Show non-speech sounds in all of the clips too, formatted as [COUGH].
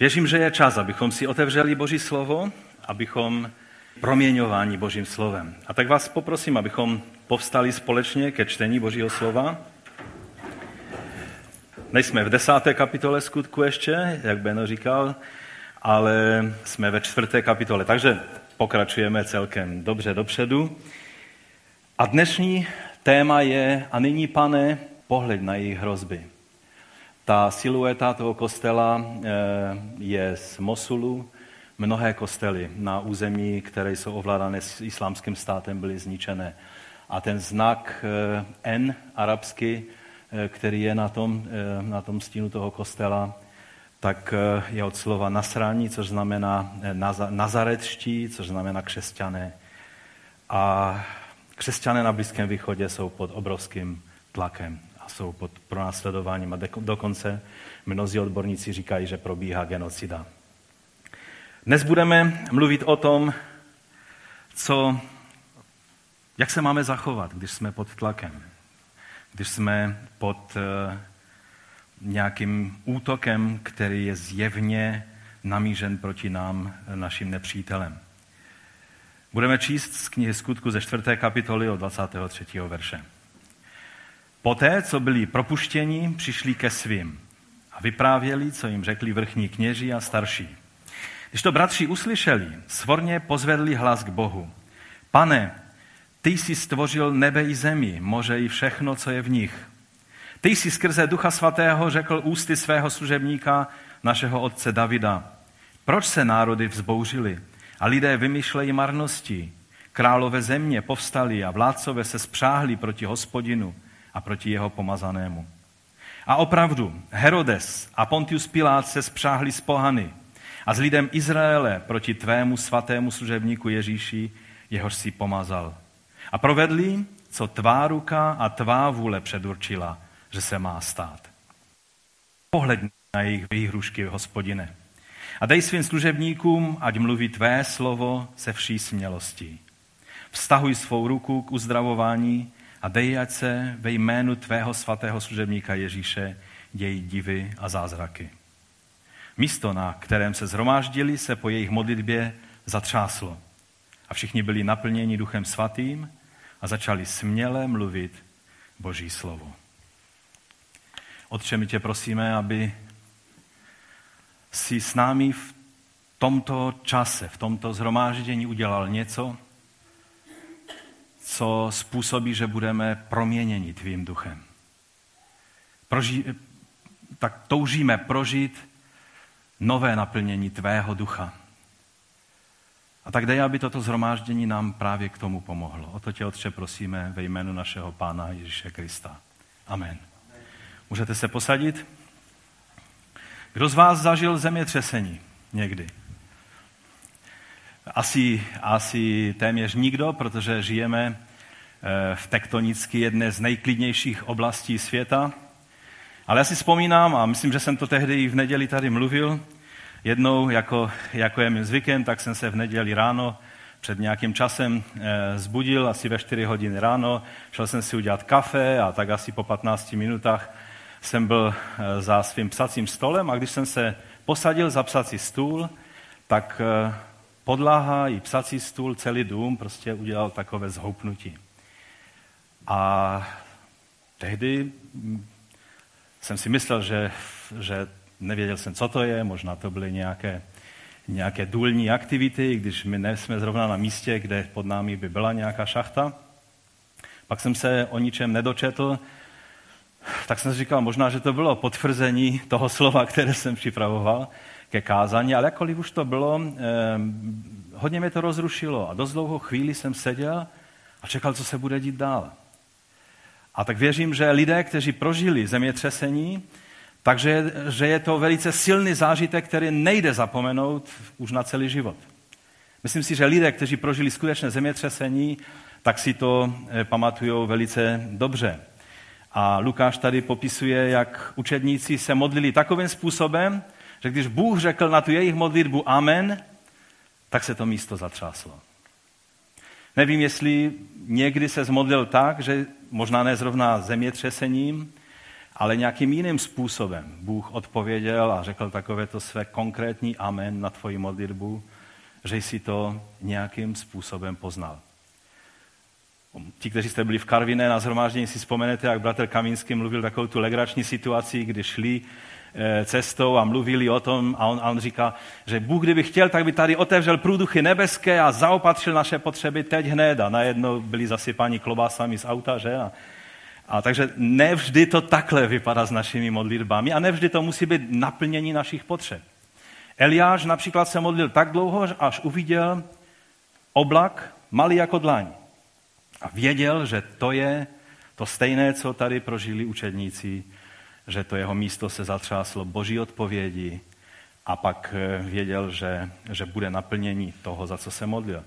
Věřím, že je čas, abychom si otevřeli Boží slovo, abychom proměňování Božím slovem. A tak vás poprosím, abychom povstali společně ke čtení Božího slova. Nejsme v desáté kapitole skutku ještě, jak Beno říkal, ale jsme ve čtvrté kapitole, takže pokračujeme celkem dobře dopředu. A dnešní téma je, a nyní pane, pohled na jejich hrozby. Ta silueta toho kostela eh, je z Mosulu. Mnohé kostely na území, které jsou ovládané islámským státem, byly zničené. A ten znak eh, N arabsky, eh, který je na tom, na tom stínu toho kostela, tak je od slova nasrání, což znamená nazaretští, což znamená křesťané. A křesťané na Blízkém východě jsou pod obrovským tlakem a jsou pod pronásledováním a dokonce mnozí odborníci říkají, že probíhá genocida. Dnes budeme mluvit o tom, co, jak se máme zachovat, když jsme pod tlakem, když jsme pod uh, nějakým útokem, který je zjevně namířen proti nám, našim nepřítelem. Budeme číst z knihy Skutku ze 4. kapitoly od 23. verše. Poté, co byli propuštěni, přišli ke svým a vyprávěli, co jim řekli vrchní kněží a starší. Když to bratři uslyšeli, svorně pozvedli hlas k Bohu. Pane, ty jsi stvořil nebe i zemi, moře i všechno, co je v nich. Ty jsi skrze Ducha Svatého řekl ústy svého služebníka, našeho otce Davida. Proč se národy vzbouřili a lidé vymýšlejí marnosti? Králové země povstali a vládcové se spřáhli proti hospodinu a proti jeho pomazanému. A opravdu, Herodes a Pontius Pilát se spřáhli z pohany a s lidem Izraele proti tvému svatému služebníku Ježíši, jehož si pomazal. A provedli, co tvá ruka a tvá vůle předurčila, že se má stát. Pohled na jejich výhrušky, hospodine. A dej svým služebníkům, ať mluví tvé slovo se vší smělostí. Vztahuj svou ruku k uzdravování a dej, ať se ve jménu tvého svatého služebníka Ježíše dějí divy a zázraky. Místo, na kterém se zhromáždili, se po jejich modlitbě zatřáslo. A všichni byli naplněni duchem svatým a začali směle mluvit Boží slovo. Otče, my tě prosíme, aby si s námi v tomto čase, v tomto zhromáždění udělal něco, co způsobí, že budeme proměněni tvým duchem. Proži, tak toužíme prožít nové naplnění tvého ducha. A tak dej, aby toto zhromáždění nám právě k tomu pomohlo. O to tě, Otče, prosíme ve jménu našeho Pána Ježíše Krista. Amen. Můžete se posadit? Kdo z vás zažil zemětřesení někdy? Asi, asi téměř nikdo, protože žijeme eh, v tektonicky jedné z nejklidnějších oblastí světa. Ale já si vzpomínám, a myslím, že jsem to tehdy i v neděli tady mluvil, jednou, jako, jako je mým zvykem, tak jsem se v neděli ráno před nějakým časem e, zbudil, asi ve 4 hodiny ráno, šel jsem si udělat kafe a tak asi po 15 minutách jsem byl e, za svým psacím stolem a když jsem se posadil za psací stůl, tak podlaha i psací stůl, celý dům prostě udělal takové zhoupnutí. A tehdy jsem si myslel, že, že nevěděl jsem, co to je, možná to byly nějaké, nějaké důlní aktivity, když my nejsme zrovna na místě, kde pod námi by byla nějaká šachta. Pak jsem se o ničem nedočetl, tak jsem si říkal, možná, že to bylo potvrzení toho slova, které jsem připravoval ke kázání, ale jakkoliv už to bylo, eh, hodně mě to rozrušilo a dost dlouho chvíli jsem seděl a čekal, co se bude dít dál. A tak věřím, že lidé, kteří prožili zemětřesení, takže že je to velice silný zážitek, který nejde zapomenout už na celý život. Myslím si, že lidé, kteří prožili skutečné zemětřesení, tak si to eh, pamatují velice dobře. A Lukáš tady popisuje, jak učedníci se modlili takovým způsobem, že když Bůh řekl na tu jejich modlitbu Amen, tak se to místo zatřáslo. Nevím, jestli někdy se zmodlil tak, že možná ne zrovna zemětřesením, ale nějakým jiným způsobem Bůh odpověděl a řekl takovéto své konkrétní amen na tvoji modlitbu, že jsi to nějakým způsobem poznal. Ti, kteří jste byli v Karviné na zhromáždění, si vzpomenete, jak bratr Kamínský mluvil takovou tu legrační situaci, kdy šli cestou a mluvili o tom a on, a on říká, že Bůh, kdyby chtěl, tak by tady otevřel průduchy nebeské a zaopatřil naše potřeby teď hned a najednou byli zasypáni klobásami z auta, že? A, a takže nevždy to takhle vypadá s našimi modlitbami a nevždy to musí být naplnění našich potřeb. Eliáš například se modlil tak dlouho, až uviděl oblak malý jako dlaň. A věděl, že to je to stejné, co tady prožili učedníci, že to jeho místo se zatřáslo boží odpovědi a pak eh, věděl, že, že bude naplnění toho, za co se modlil.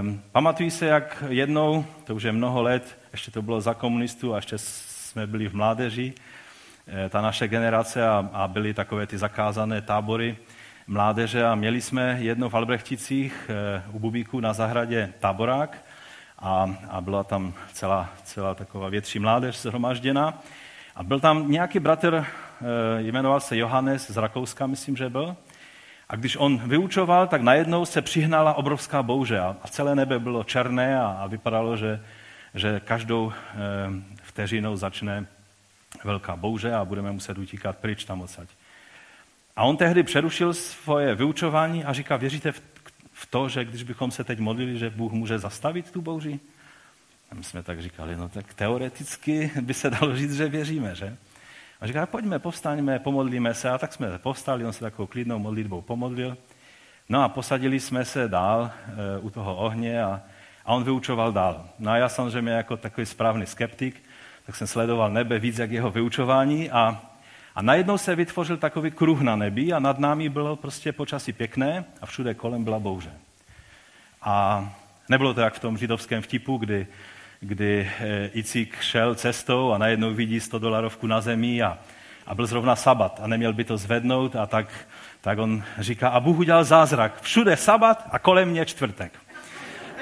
Um, pamatuji se, jak jednou, to už je mnoho let, ještě to bylo za komunistů a ještě jsme byli v mládeži, eh, ta naše generace a, a byly takové ty zakázané tábory mládeže a měli jsme jedno v Albrechticích eh, u Bubíku na zahradě táborák a, a byla tam celá, celá taková větší mládež zhromažděná. A byl tam nějaký bratr, eh, jmenoval se Johannes z Rakouska, myslím, že byl. A když on vyučoval, tak najednou se přihnala obrovská bouře a celé nebe bylo černé a, vypadalo, že, že každou e, vteřinou začne velká bouře a budeme muset utíkat pryč tam odsaď. A on tehdy přerušil svoje vyučování a říká, věříte v to, že když bychom se teď modlili, že Bůh může zastavit tu bouři? A my jsme tak říkali, no tak teoreticky by se dalo říct, že věříme, že? A říká, pojďme, povstaňme, pomodlíme se. A tak jsme povstali, on se takovou klidnou modlitbou pomodlil. No a posadili jsme se dál e, u toho ohně a, a on vyučoval dál. No a já samozřejmě jako takový správný skeptik, tak jsem sledoval nebe víc jak jeho vyučování a a najednou se vytvořil takový kruh na nebi a nad námi bylo prostě počasí pěkné a všude kolem byla bouře. A nebylo to jak v tom židovském vtipu, kdy, kdy eh, Icík šel cestou a najednou vidí 100 dolarovku na zemi a, a byl zrovna sabat a neměl by to zvednout a tak, tak on říká, a Bůh udělal zázrak. Všude sabat a kolem mě čtvrtek.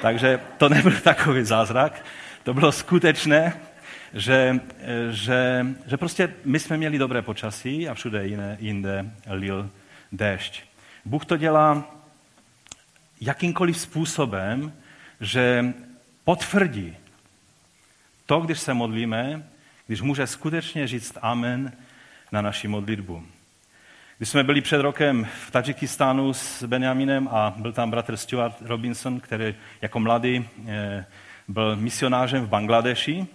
Takže to nebyl [LAUGHS] takový zázrak, to bylo skutečné že, že, že prostě my jsme měli dobré počasí a všude jiné, jinde lil déšť. Bůh to dělá jakýmkoliv způsobem, že potvrdí to, když se modlíme, když může skutečně říct amen na naši modlitbu. Když jsme byli před rokem v Tadžikistánu s Benjaminem a byl tam bratr Stuart Robinson, který jako mladý eh, byl misionářem v Bangladeši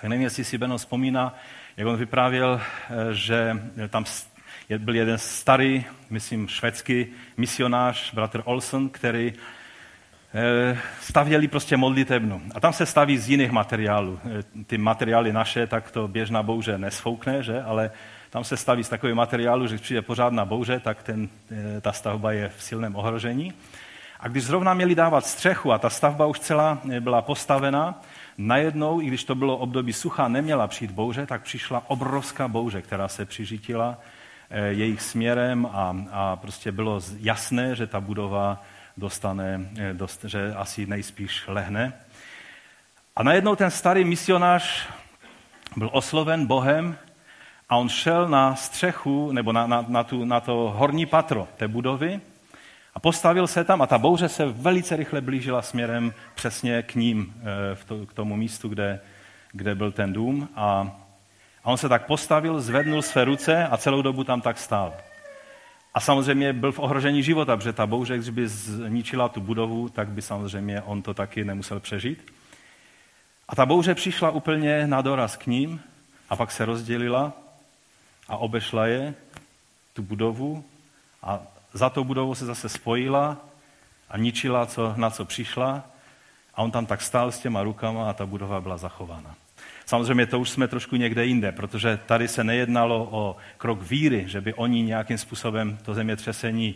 tak nevím, jestli si Beno vzpomíná, jak on vyprávěl, eh, že tam byl jeden starý, myslím, švédský misionář, bratr Olsen, který stavěli prostě modlitebnu. A tam se staví z jiných materiálů. Eh, ty materiály naše, tak to běžná bouře nesfoukne, že? ale tam se staví z takového materiálu, že když přijde pořádná bouře, tak ten, ta stavba je v silném ohrožení. A když zrovna měli dávat střechu a ta stavba už celá byla postavena, najednou, i když to bylo období sucha, neměla přijít bouře, tak přišla obrovská bouře, která se přižitila eh, jejich směrem a, a prostě bylo jasné, že ta budova dostane, eh, dost, že asi nejspíš lehne. A najednou ten starý misionář byl osloven Bohem a on šel na střechu, nebo na, na, na, tu, na to horní patro té budovy a postavil se tam a ta bouře se velice rychle blížila směrem přesně k ním, eh, k tomu místu, kde, kde byl ten dům. A, a on se tak postavil, zvednul své ruce a celou dobu tam tak stál. A samozřejmě byl v ohrožení života, protože ta bouře, když by zničila tu budovu, tak by samozřejmě on to taky nemusel přežít. A ta bouře přišla úplně na doraz k ním a pak se rozdělila a obešla je, tu budovu a za tou budovou se zase spojila a ničila, co, na co přišla. A on tam tak stál s těma rukama a ta budova byla zachována. Samozřejmě to už jsme trošku někde jinde, protože tady se nejednalo o krok víry, že by oni nějakým způsobem to zemětřesení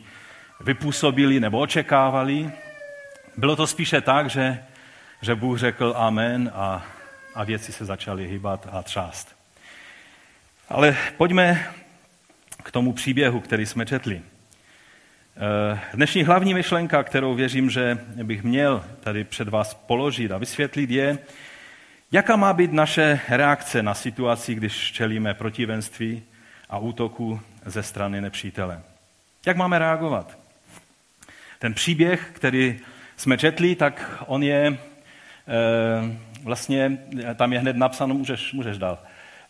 vypůsobili nebo očekávali. Bylo to spíše tak, že, že Bůh řekl amen a, a věci se začaly hýbat a třást. Ale pojďme k tomu příběhu, který jsme četli. Eh, dnešní hlavní myšlenka, kterou věřím, že bych měl tady před vás položit a vysvětlit, je, Jaká má být naše reakce na situaci, když čelíme protivenství a útoku ze strany nepřítele? Jak máme reagovat? Ten příběh, který jsme četli, tak on je e, vlastně, tam je hned napsáno, můžeš, můžeš dál,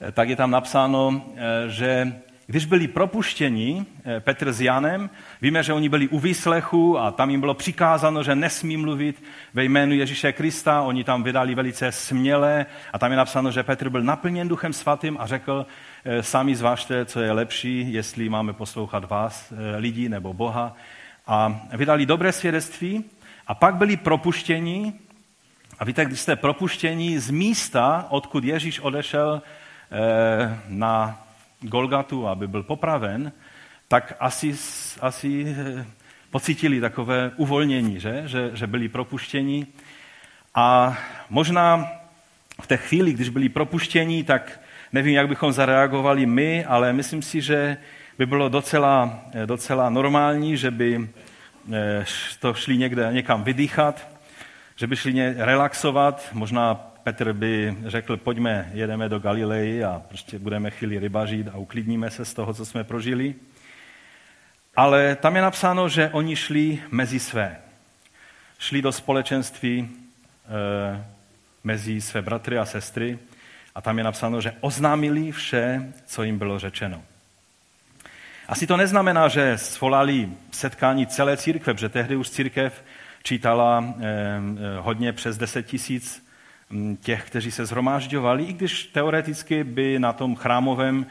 e, tak je tam napsáno, e, že když byli propuštěni Petr s Janem, víme, že oni byli u výslechu a tam jim bylo přikázáno, že nesmí mluvit ve jménu Ježíše Krista. Oni tam vydali velice směle a tam je napsáno, že Petr byl naplněn duchem svatým a řekl, sami zvážte, co je lepší, jestli máme poslouchat vás, lidí nebo Boha. A vydali dobré svědectví a pak byli propuštěni. A víte, když jste propuštěni z místa, odkud Ježíš odešel eh, na Golgatu, aby byl popraven, tak asi, asi eh, pocítili takové uvolnění, že? Že, že byli propuštěni. A možná v té chvíli, když byli propuštěni, tak nevím, jak bychom zareagovali my, ale myslím si, že by bylo docela, eh, docela normální, že by Eh, to šli někde někam vydýchat, že by šli relaxovat. Možná Petr by řekl, pojďme, jedeme do Galileji a prostě budeme chvíli rybařit a uklidníme se z toho, co jsme prožili. Ale tam je napsáno, že oni šli mezi své. Šli do společenství e, mezi své bratry a sestry a tam je napsáno, že oznámili vše, co jim bylo řečeno. Asi to neznamená, že svolali setkání celé církve, protože tehdy už církev čítala eh, eh, hodně přes 10 tisíc těch, kteří se zhromážďovali, i když teoreticky by na tom chrámovém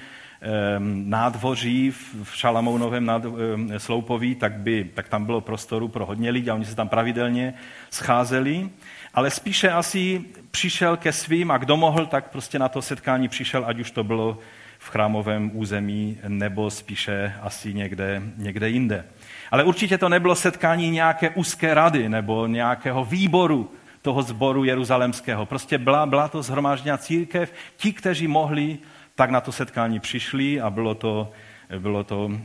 nádvoří v Šalamounovém sloupoví, tak, by, tak tam bylo prostoru pro hodně lidí a oni se tam pravidelně scházeli. Ale spíše asi přišel ke svým a kdo mohl, tak prostě na to setkání přišel, ať už to bylo v chrámovém území nebo spíše asi někde, někde jinde. Ale určitě to nebylo setkání nějaké úzké rady nebo nějakého výboru toho sboru jeruzalemského. Prostě byla, byla to zhromážděná církev. Ti, kteří mohli, tak na to setkání přišli a bylo to, bylo to e,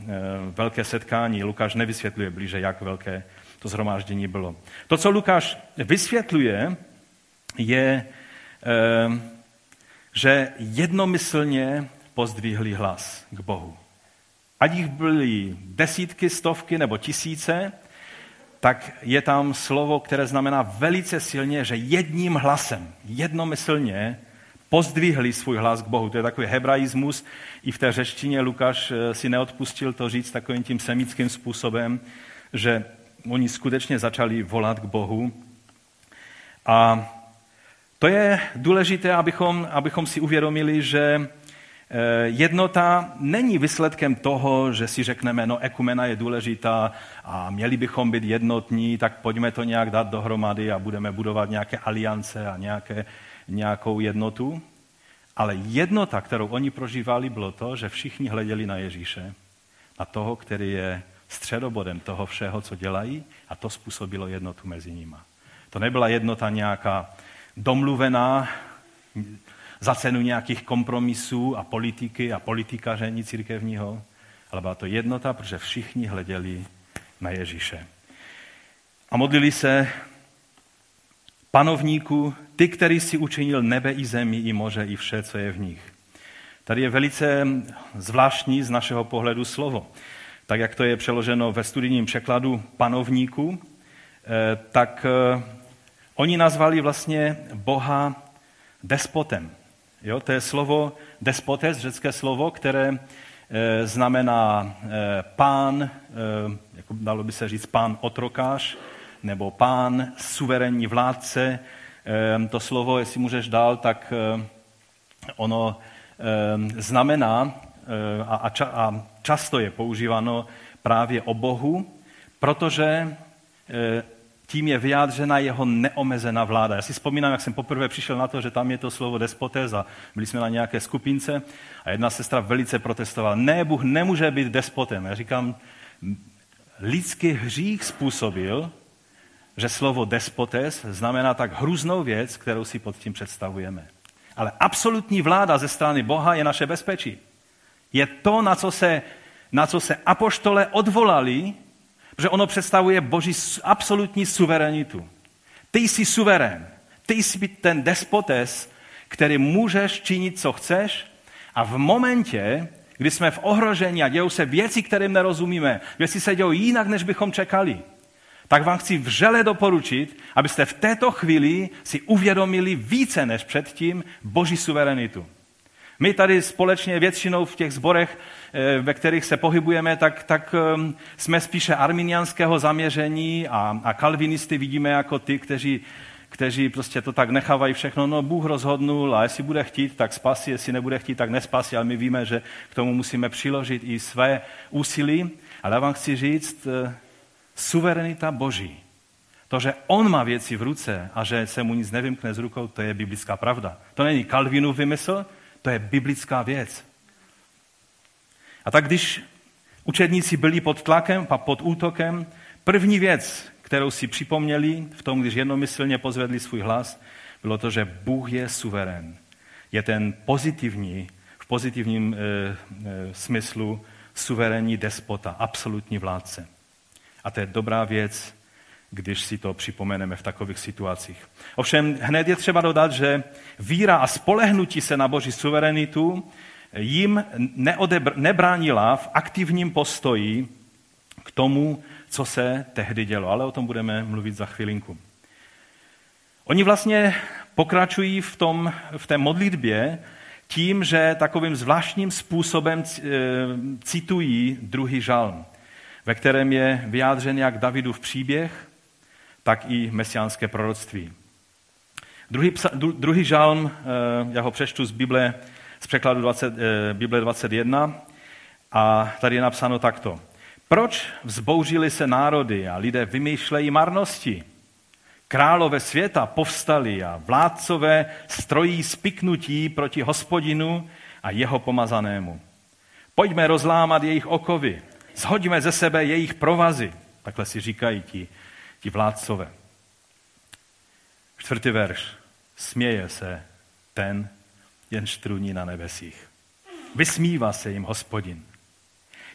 velké setkání. Lukáš nevysvětluje blíže, jak velké to zhromáždění bylo. To, co Lukáš vysvětluje, je, e, že jednomyslně pozdvihli hlas k Bohu. Ať jich byly desítky, stovky nebo tisíce, tak je tam slovo, které znamená velice silně, že jedním hlasem, jednomyslně pozdvihli svůj hlas k Bohu. To je takový hebraismus. I v té řečtině Lukáš eh, si neodpustil to říct takovým tím semickým způsobem, že oni skutečně začali volat k Bohu. A to je důležité, abychom, abychom si uvědomili, že jednota není výsledkem toho, že si řekneme, no ekumena je důležitá a měli bychom být jednotní, tak pojďme to nějak dát dohromady a budeme budovat nějaké aliance a nějaké, nějakou jednotu. Ale jednota, kterou oni prožívali, bylo to, že všichni hleděli na Ježíše, na toho, který je středobodem toho všeho, co dělají a to způsobilo jednotu mezi nimi. To nebyla jednota nějaká domluvená, za cenu nějakých kompromisů a politiky a politikaření církevního, ale byla to jednota, protože všichni hleděli na Ježíše. A modlili se panovníku, ty, který si učinil nebe i zemi, i moře, i vše, co je v nich. Tady je velice zvláštní z našeho pohledu slovo. Tak, jak to je přeloženo ve studijním překladu panovníku, eh, tak eh, oni nazvali vlastně Boha despotem. Jo, to je slovo despotes, řecké slovo, které e, znamená e, pán, e, jako dalo by se říct pán otrokář, nebo pán, suverénní vládce. E, to slovo, jestli můžeš dál, tak e, ono e, znamená e, a, a, ča, a často je používáno právě o Bohu, protože e, tím je vyjádřena jeho neomezená vláda. Já si vzpomínám, jak jsem poprvé přišel na to, že tam je to slovo despotes a byli jsme na nějaké skupince a jedna sestra velice protestovala. Ne, Bůh nemůže být despotem. Já říkám, lidský hřích způsobil, že slovo despotes znamená tak hrůznou věc, kterou si pod tím představujeme. Ale absolutní vláda ze strany Boha je naše bezpečí. Je to, na co se, na co se apoštole odvolali, Protože ono představuje boží absolutní suverenitu. Ty jsi suverén. Ty jsi ten despotes, který můžeš činit, co chceš a v momentě, kdy jsme v ohrožení a dějou se věci, kterým nerozumíme, věci se dějou jinak, než bychom čekali, tak vám chci vřele doporučit, abyste v této chvíli si uvědomili více než předtím Boží suverenitu. My tady společně většinou v těch zborech, eh, ve kterých se pohybujeme, tak, tak ehm, jsme spíše arminianského zaměření a, a kalvinisty vidíme jako ty, kteří, kteří prostě to tak nechávají všechno. No Bůh rozhodnul a jestli bude chtít, tak spasí, jestli nebude chtít, tak nespasí, ale my víme, že k tomu musíme přiložit i své úsilí. Ale já vám chci říct, eh, suverenita Boží, to, že on má věci v ruce a že se mu nic nevymkne z rukou, to je biblická pravda. To není Kalvinův vymysl, to je biblická věc. A tak když učedníci byli pod tlakem a pod útokem, první věc, kterou si připomněli v tom, když jednomyslně pozvedli svůj hlas, bylo to, že Bůh je suverén. Je ten pozitivní, v pozitivním e, e, smyslu suverénní despota, absolutní vládce. A to je dobrá věc, když si to připomeneme v takových situacích. Ovšem hned je třeba dodat, že víra a spolehnutí se na Boží suverenitu jim neodebr- nebránila v aktivním postoji k tomu, co se tehdy dělo. Ale o tom budeme mluvit za chvilinku. Oni vlastně pokračují v, tom, v té modlitbě tím, že takovým zvláštním způsobem e, citují druhý žalm, ve kterém je vyjádřen jak Davidův příběh, tak i mesiánské proroctví. Druhý, druhý žalm, eh, já ho přečtu z Bible, z překladu 20, eh, Bible 21 a tady je napsáno takto. Proč vzbouřili se národy a lidé vymýšlejí marnosti? Králové světa povstali a vládcové strojí spiknutí proti hospodinu a jeho pomazanému. Pojďme rozlámat jejich okovy, zhoďme ze sebe jejich provazy. Takhle si říkají ti ti vládcové. Čtvrtý verš. Směje se ten, jen štruní na nebesích. Vysmívá se jim hospodin.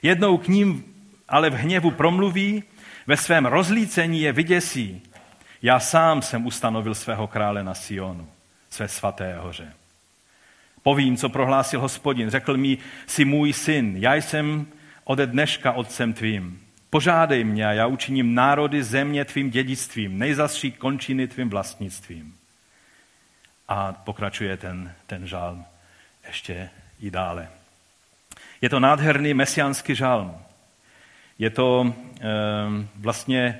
Jednou k ním ale v hněvu promluví, ve svém rozlícení je vyděsí. Já sám jsem ustanovil svého krále na Sionu, své svaté hoře. Povím, co prohlásil hospodin. Řekl mi, si můj syn, já jsem ode dneška otcem tvým. Požádej mě a já učiním národy země tvým dědictvím, nejzastří končiny tvým vlastnictvím. A pokračuje ten, ten žálm ještě i dále. Je to nádherný mesiánský žálm. Je to e, vlastně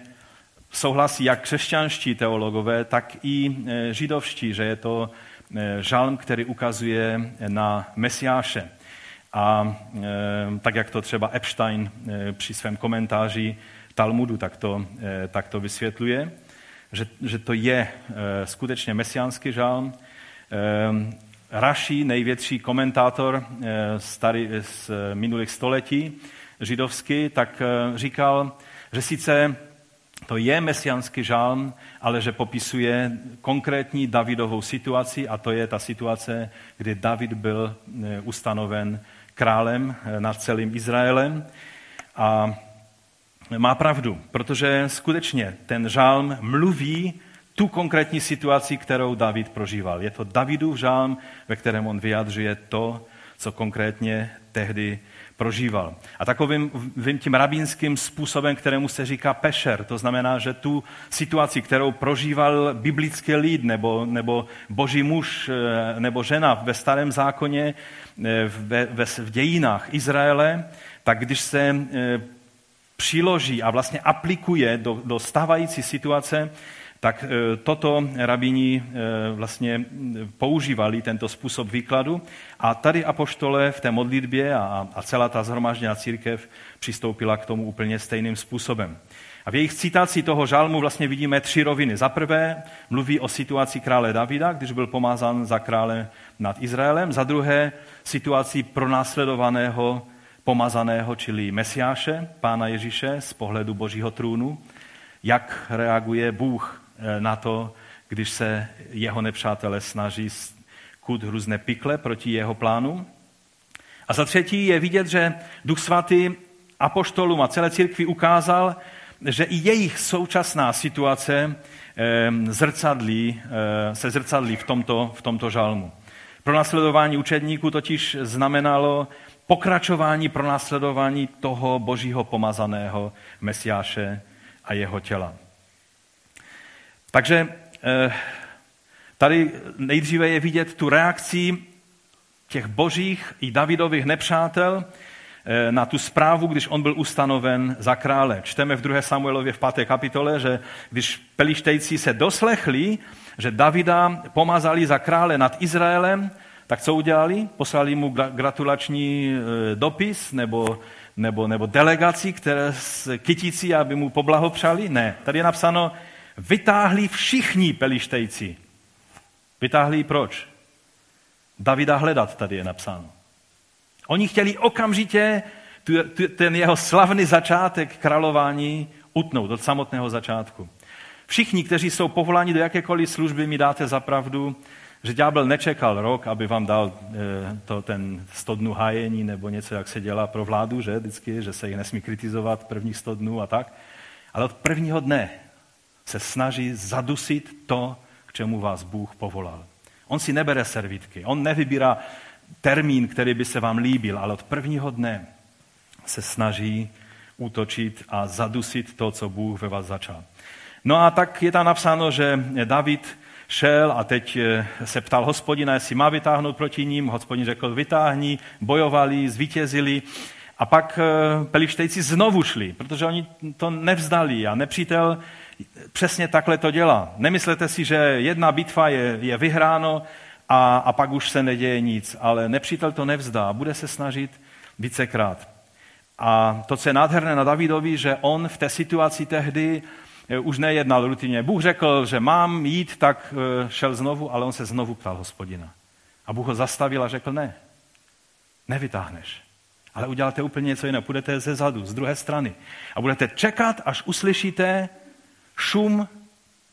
souhlasí jak křesťanští teologové, tak i e, židovští, že je to e, žálm, který ukazuje na Mesiáše. A e, tak, jak to třeba Epstein e, při svém komentáři Talmudu tak to, e, tak to vysvětluje, že, že to je skutečně mesiánský žálm. Raši, největší komentátor starý, z minulých století, židovský, tak říkal, že sice to je mesiánský žálm, ale že popisuje konkrétní Davidovou situaci a to je ta situace, kdy David byl ustanoven králem eh, nad celým Izraelem. A má pravdu, protože skutečně ten žálm mluví tu konkrétní situaci, kterou David prožíval. Je to Davidův žálm, ve kterém on vyjadřuje to, co konkrétně tehdy prožíval. A takovým tím rabínským způsobem, kterému se říká pešer, to znamená, že tu situaci, kterou prožíval biblický lid nebo, nebo boží muž eh, nebo žena ve starém zákoně, eh, ve, ve, v dějinách Izraele, tak když se eh, přiloží a vlastně aplikuje do, do stávající situace, tak e, toto rabíni e, vlastně používali, tento způsob výkladu. A tady apoštole v té modlitbě a, a celá ta zhromažděná církev přistoupila k tomu úplně stejným způsobem. A v jejich citaci toho žalmu vlastně vidíme tři roviny. Za prvé mluví o situaci krále Davida, když byl pomázán za krále nad Izraelem. Za druhé situaci pronásledovaného pomazaného, čili Mesiáše, pána Ježíše, z pohledu božího trůnu. Jak reaguje Bůh na to, když se jeho nepřátelé snaží kut různé pikle proti jeho plánu. A za třetí je vidět, že Duch Svatý apoštolům a celé církvi ukázal, že i jejich současná situace zrcadlí, eh, se zrcadlí v tomto, v tomto žalmu. Pronásledování učedníků totiž znamenalo pokračování pronásledování toho božího pomazaného Mesiáše a jeho těla. Takže eh, tady nejdříve je vidět tu reakci těch božích i Davidových nepřátel eh, na tu zprávu, když on byl ustanoven za krále. Čteme v 2. Samuelově v 5. kapitole, že když pelištejci se doslechli, že Davida pomazali za krále nad Izraelem, tak co udělali? Poslali mu gratulační e, dopis nebo, nebo, nebo delegaci, které s kytící, aby mu poblahopřali? Ne. Tady je napsáno, vytáhli všichni pelištejci. Vytáhli proč? Davida hledat, tady je napsáno. Oni chtěli okamžitě ten jeho slavný začátek králování utnout od samotného začátku. Všichni, kteří jsou povoláni do jakékoliv služby, mi dáte za pravdu, že ďábel nečekal rok, aby vám dal e, to, ten 100 dnů hájení nebo něco, jak se dělá pro vládu, že vždycky, že se jich nesmí kritizovat prvních 100 dnů a tak. Ale od prvního dne se snaží zadusit to, k čemu vás Bůh povolal. On si nebere servítky, on nevybírá termín, který by se vám líbil, ale od prvního dne se snaží útočit a zadusit to, co Bůh ve vás začal. No a tak je tam napsáno, že David šel a teď eh, se ptal hospodina, jestli má vytáhnout proti ním. Hospodin řekl, vytáhni, bojovali, zvítězili. A pak eh, pelištejci znovu šli, protože oni to nevzdali a nepřítel přesně takhle to dělá. Nemyslete si, že jedna bitva je, je vyhráno a, a pak už se neděje nic, ale nepřítel to nevzdá, bude se snažit vícekrát. A to, co je nádherné na Davidovi, že on v té situaci tehdy Eh, už nejednal rutině. Bůh řekl, že mám jít, tak eh, šel znovu, ale on se znovu ptal hospodina. A Bůh ho zastavil a řekl, ne, nevytáhneš. Ale uděláte úplně něco jiného. Půjdete ze zadu, z druhé strany. A budete čekat, až uslyšíte šum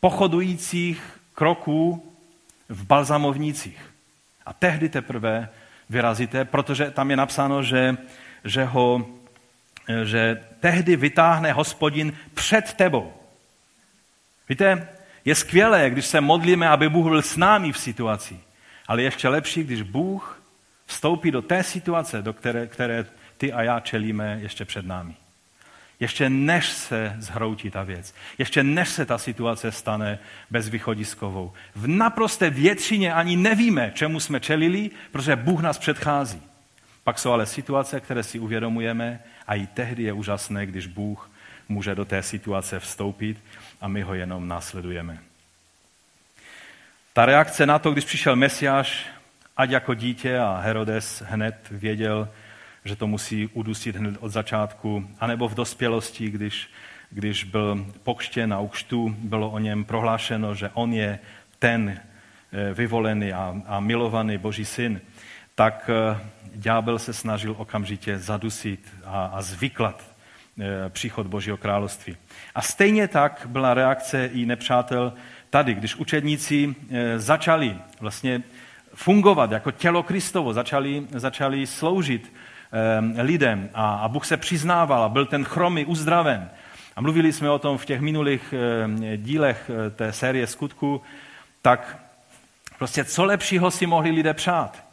pochodujících kroků v balzamovnících. A tehdy teprve vyrazíte, protože tam je napsáno, že, že, ho, že tehdy vytáhne hospodin před tebou. Víte, je skvělé, když se modlíme, aby Bůh byl s námi v situaci. Ale ještě lepší, když Bůh vstoupí do té situace, do které, které ty a já čelíme ještě před námi. Ještě než se zhroutí ta věc. Ještě než se ta situace stane bezvýchodiskovou. V naprosté většině ani nevíme, čemu jsme čelili, protože Bůh nás předchází. Pak jsou ale situace, které si uvědomujeme a i tehdy je úžasné, když Bůh může do té situace vstoupit a my ho jenom následujeme. Ta reakce na to, když přišel Mesiáš, ať jako dítě a Herodes hned věděl, že to musí udusit hned od začátku, anebo v dospělosti, když, když byl pokštěn a u kštu bylo o něm prohlášeno, že on je ten eh, vyvolený a, a milovaný Boží syn, tak eh, ďábel se snažil okamžitě zadusit a, a zvyklat Eh, příchod Božího království. A stejně tak byla reakce i nepřátel tady, když učedníci začali vlastně fungovat jako tělo Kristovo, začali, začali sloužit lidem a, a Bůh se přiznával a byl ten chromy uzdraven. A mluvili jsme o tom v těch minulých dílech té série skutku, tak prostě co lepšího si mohli lidé přát.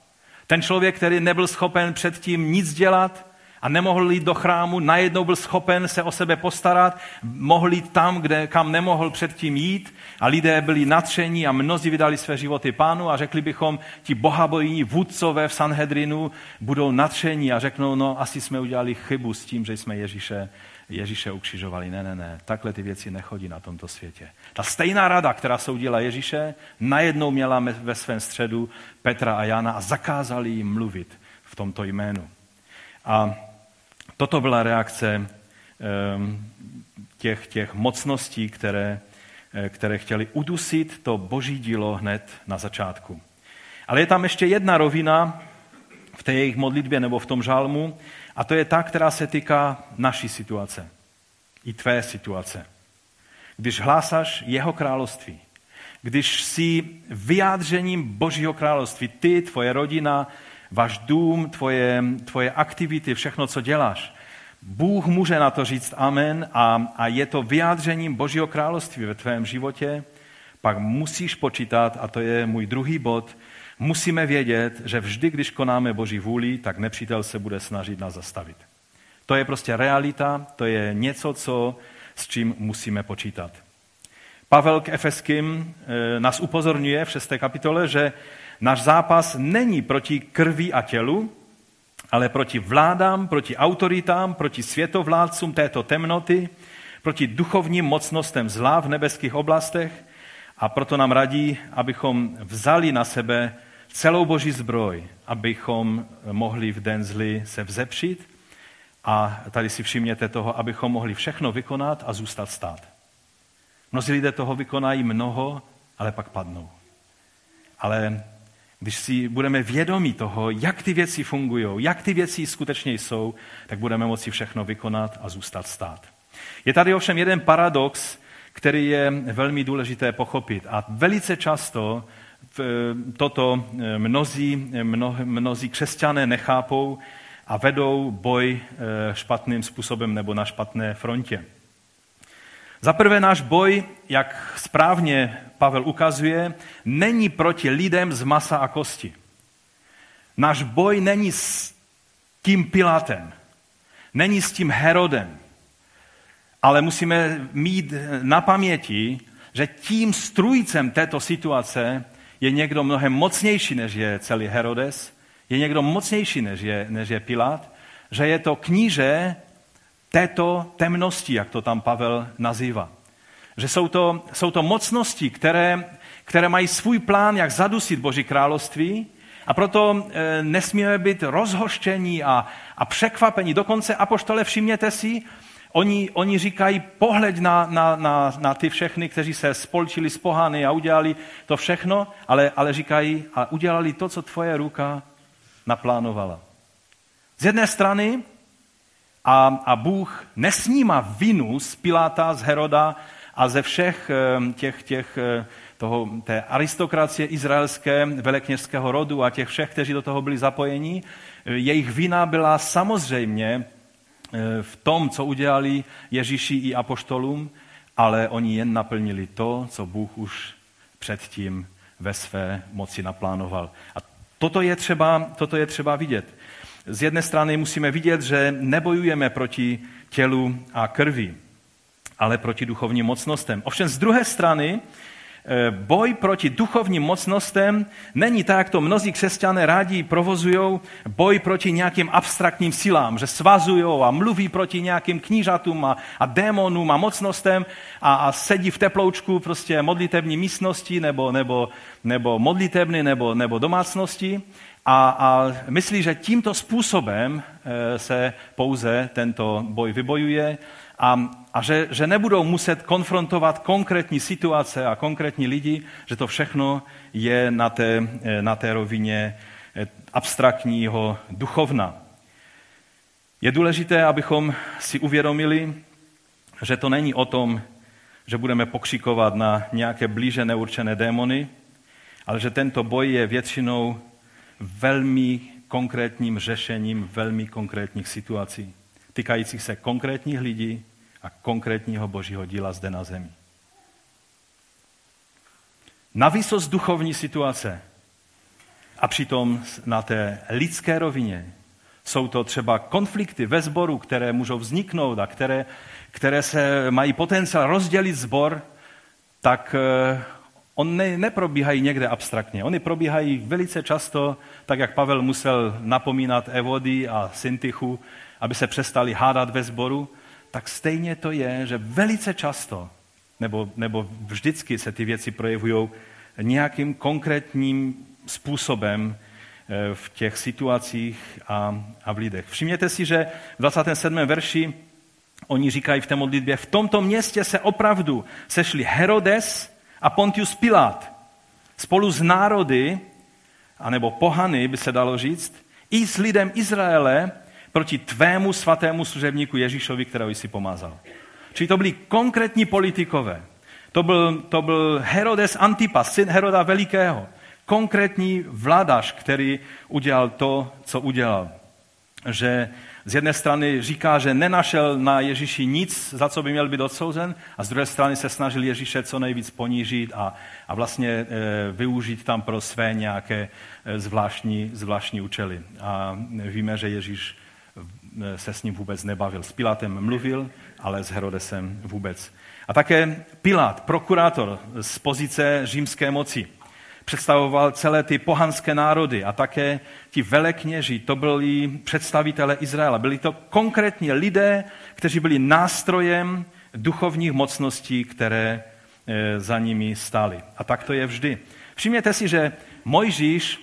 Ten člověk, který nebyl schopen předtím nic dělat, a nemohl jít do chrámu, najednou byl schopen se o sebe postarat, mohl jít tam, kde, kam nemohl předtím jít a lidé byli natření a mnozí vydali své životy pánu a řekli bychom, ti bohabojní vůdcové v Sanhedrinu budou natření a řeknou, no asi jsme udělali chybu s tím, že jsme Ježíše, Ježíše ukřižovali. Ne, ne, ne, takhle ty věci nechodí na tomto světě. Ta stejná rada, která soudila Ježíše, najednou měla ve svém středu Petra a Jana a zakázali jim mluvit v tomto jménu. A Toto byla reakce ehm, těch, těch mocností, které, eh, které chtěli udusit to boží dílo hned na začátku. Ale je tam ještě jedna rovina v té jejich modlitbě nebo v tom žálmu, a to je ta, která se týká naší situace. I tvé situace. Když hlásáš jeho království, když jsi vyjádřením Božího království, ty, tvoje rodina, váš dům, tvoje, tvoje aktivity, všechno, co děláš. Bůh může na to říct amen a, a je to vyjádřením Božího království ve tvém životě, pak musíš počítat, a to je můj druhý bod, musíme vědět, že vždy, když konáme Boží vůli, tak nepřítel se bude snažit nás zastavit. To je prostě realita, to je něco, co, s čím musíme počítat. Pavel k Efeským eh, nás upozorňuje v 6. kapitole, že náš zápas není proti krvi a tělu, ale proti vládám, proti autoritám, proti světovládcům této temnoty, proti duchovním mocnostem zla v nebeských oblastech a proto nám radí, abychom vzali na sebe celou boží zbroj, abychom mohli v den zly se vzepřít a tady si všimněte toho, abychom mohli všechno vykonat a zůstat stát. Mnozí lidé toho vykonají mnoho, ale pak padnou. Ale když si budeme vědomí toho, jak ty věci fungují, jak ty věci skutečně jsou, tak budeme moci všechno vykonat a zůstat stát. Je tady ovšem jeden paradox, který je velmi důležité pochopit. A velice často toto mnozí, mno, mnozí křesťané nechápou a vedou boj eh, špatným způsobem nebo na špatné frontě. Za prvé náš boj, jak správně Pavel ukazuje, není proti lidem z masa a kosti. Náš boj není s tím Pilatem, není s tím Herodem, ale musíme mít na paměti, že tím strujcem této situace je někdo mnohem mocnější, než je celý Herodes, je někdo mocnější, než je, než je Pilát, že je to kníže této temnosti, jak to tam Pavel nazývá. Že jsou to, jsou to mocnosti, které, které mají svůj plán, jak zadusit Boží království, a proto e, nesmíme být rozhoštění a, a překvapení. Dokonce, apoštole, všimněte si, Oni, oni říkají, pohled na, na, na, na ty všechny, kteří se spolčili s pohany a udělali to všechno, ale, ale říkají, a udělali to, co tvoje ruka naplánovala. Z jedné strany a, a Bůh nesníma vinu z Piláta, z Heroda a ze všech eh, těch, těch eh, toho, té aristokracie izraelské, velekněžského rodu a těch všech, kteří do toho byli zapojeni. Jejich vina byla samozřejmě Eh, v tom, co udělali Ježíši i apoštolům, ale oni jen naplnili to, co Bůh už předtím ve své moci naplánoval. A toto je třeba, toto je třeba vidět. Z jedné strany musíme vidět, že nebojujeme proti tělu a krvi, ale proti duchovním mocnostem. Ovšem z druhé strany Eh, boj proti duchovním mocnostem není tak, jak to mnozí křesťané rádi provozují, boj proti nějakým abstraktním silám, že svazují a mluví proti nějakým knížatům a, a démonům a mocnostem a, a sedí v teploučku prostě modlitevní místnosti nebo, nebo, nebo modlitevny nebo, nebo domácnosti a, a myslí, že tímto způsobem eh, se pouze tento boj vybojuje a, a že, že nebudou muset konfrontovat konkrétní situace a konkrétní lidi, že to všechno je na té, na té rovině eh, abstraktního duchovna. Je důležité, abychom si uvědomili, že to není o tom, že budeme pokřikovat na nějaké blíže neurčené démony, ale že tento boj je většinou velmi konkrétním řešením velmi konkrétních situací, týkajících se konkrétních lidí, a konkrétního božího díla zde na zemi. Na výsost duchovní situace a přitom na té lidské rovině jsou to třeba konflikty ve sboru, které můžou vzniknout a které, které se mají potenciál rozdělit sbor, tak on ne, neprobíhají někde abstraktně. Oni probíhají velice často, tak jak Pavel musel napomínat Evody a Syntychu, aby se přestali hádat ve sboru, tak stejně to je, že velice často, nebo, nebo vždycky se ty věci projevují nějakým konkrétním způsobem eh, v těch situacích a, a v lidech. Všimněte si, že v 27. verši oni říkají v té modlitbě, v tomto městě se opravdu sešli Herodes a Pontius Pilát spolu s národy, anebo pohany, by se dalo říct, i s lidem Izraele, proti tvému svatému služebníku Ježíšovi, kterého jsi pomázal. Čili to byli konkrétní politikové. To byl, to byl Herodes Antipas, syn Heroda Velikého. Konkrétní vládař, který udělal to, co udělal. Že z jedné strany říká, že nenašel na Ježíši nic, za co by měl být odsouzen, a z druhé strany se snažil Ježíše co nejvíc ponížit a, a vlastně e, využít tam pro své nějaké e, zvláštní, zvláštní účely. A víme, že Ježíš e, se s ním vůbec nebavil. S Pilatem mluvil, ale s Herodesem vůbec. A také Pilát, prokurátor z pozice římské moci představoval celé ty pohanské národy a také ti velekněži, to byli představitele Izraela. Byli to konkrétně lidé, kteří byli nástrojem duchovních mocností, které eh, za nimi stály. A tak to je vždy. Všimněte si, že Mojžíš,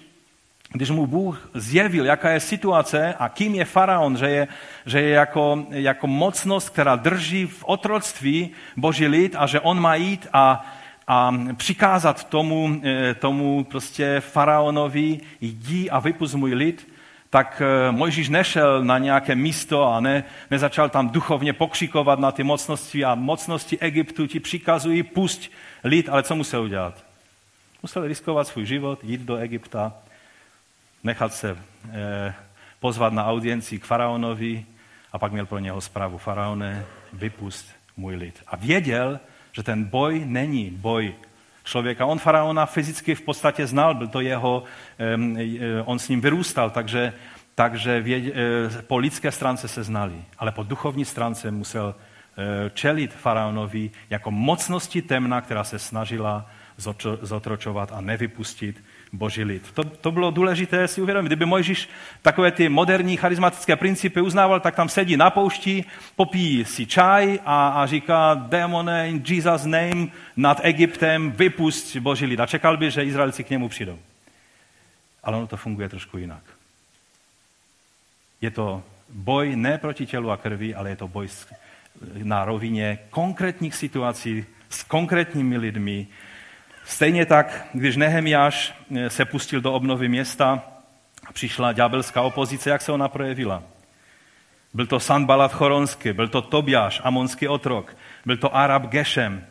když mu Bůh zjevil, jaká je situace a kým je faraon, že je, že je jako, jako mocnost, která drží v otroctví boží lid a že on má jít a a přikázat tomu, eh, tomu prostě faraonovi, jdi a vypust můj lid, tak eh, Mojžíš nešel na nějaké místo a ne, nezačal tam duchovně pokřikovat na ty mocnosti a mocnosti Egyptu ti přikazují pust lid, ale co musel udělat? Musel riskovat svůj život, jít do Egypta, nechat se eh, pozvat na audienci k faraonovi a pak měl pro něho zprávu faraone, vypust můj lid. A věděl, že ten boj není boj člověka. On faraona fyzicky v podstatě znal, byl to jeho, on s ním vyrůstal, takže, takže e, po lidské stránce se znali, ale po duchovní stránce musel e, čelit faraonovi jako mocnosti temna, která se snažila zotročovat a nevypustit boží lid. To, to bylo důležité si uvědomit. Kdyby Mojžíš takové ty moderní charismatické principy uznával, tak tam sedí na poušti, popíjí si čaj a, a říká, démone, in Jesus name, nad Egyptem vypust boží lid. A čekal by, že Izraelci k němu přijdou. Ale ono to funguje trošku jinak. Je to boj ne proti tělu a krvi, ale je to boj na rovině konkrétních situací s konkrétními lidmi, Stejně tak, když Nehemiáš eh, se pustil do obnovy města, přišla ďábelská opozice, jak se ona projevila? Byl to Sanbalat Choronský, byl to Tobiáš, amonský otrok, byl to Arab Geshem.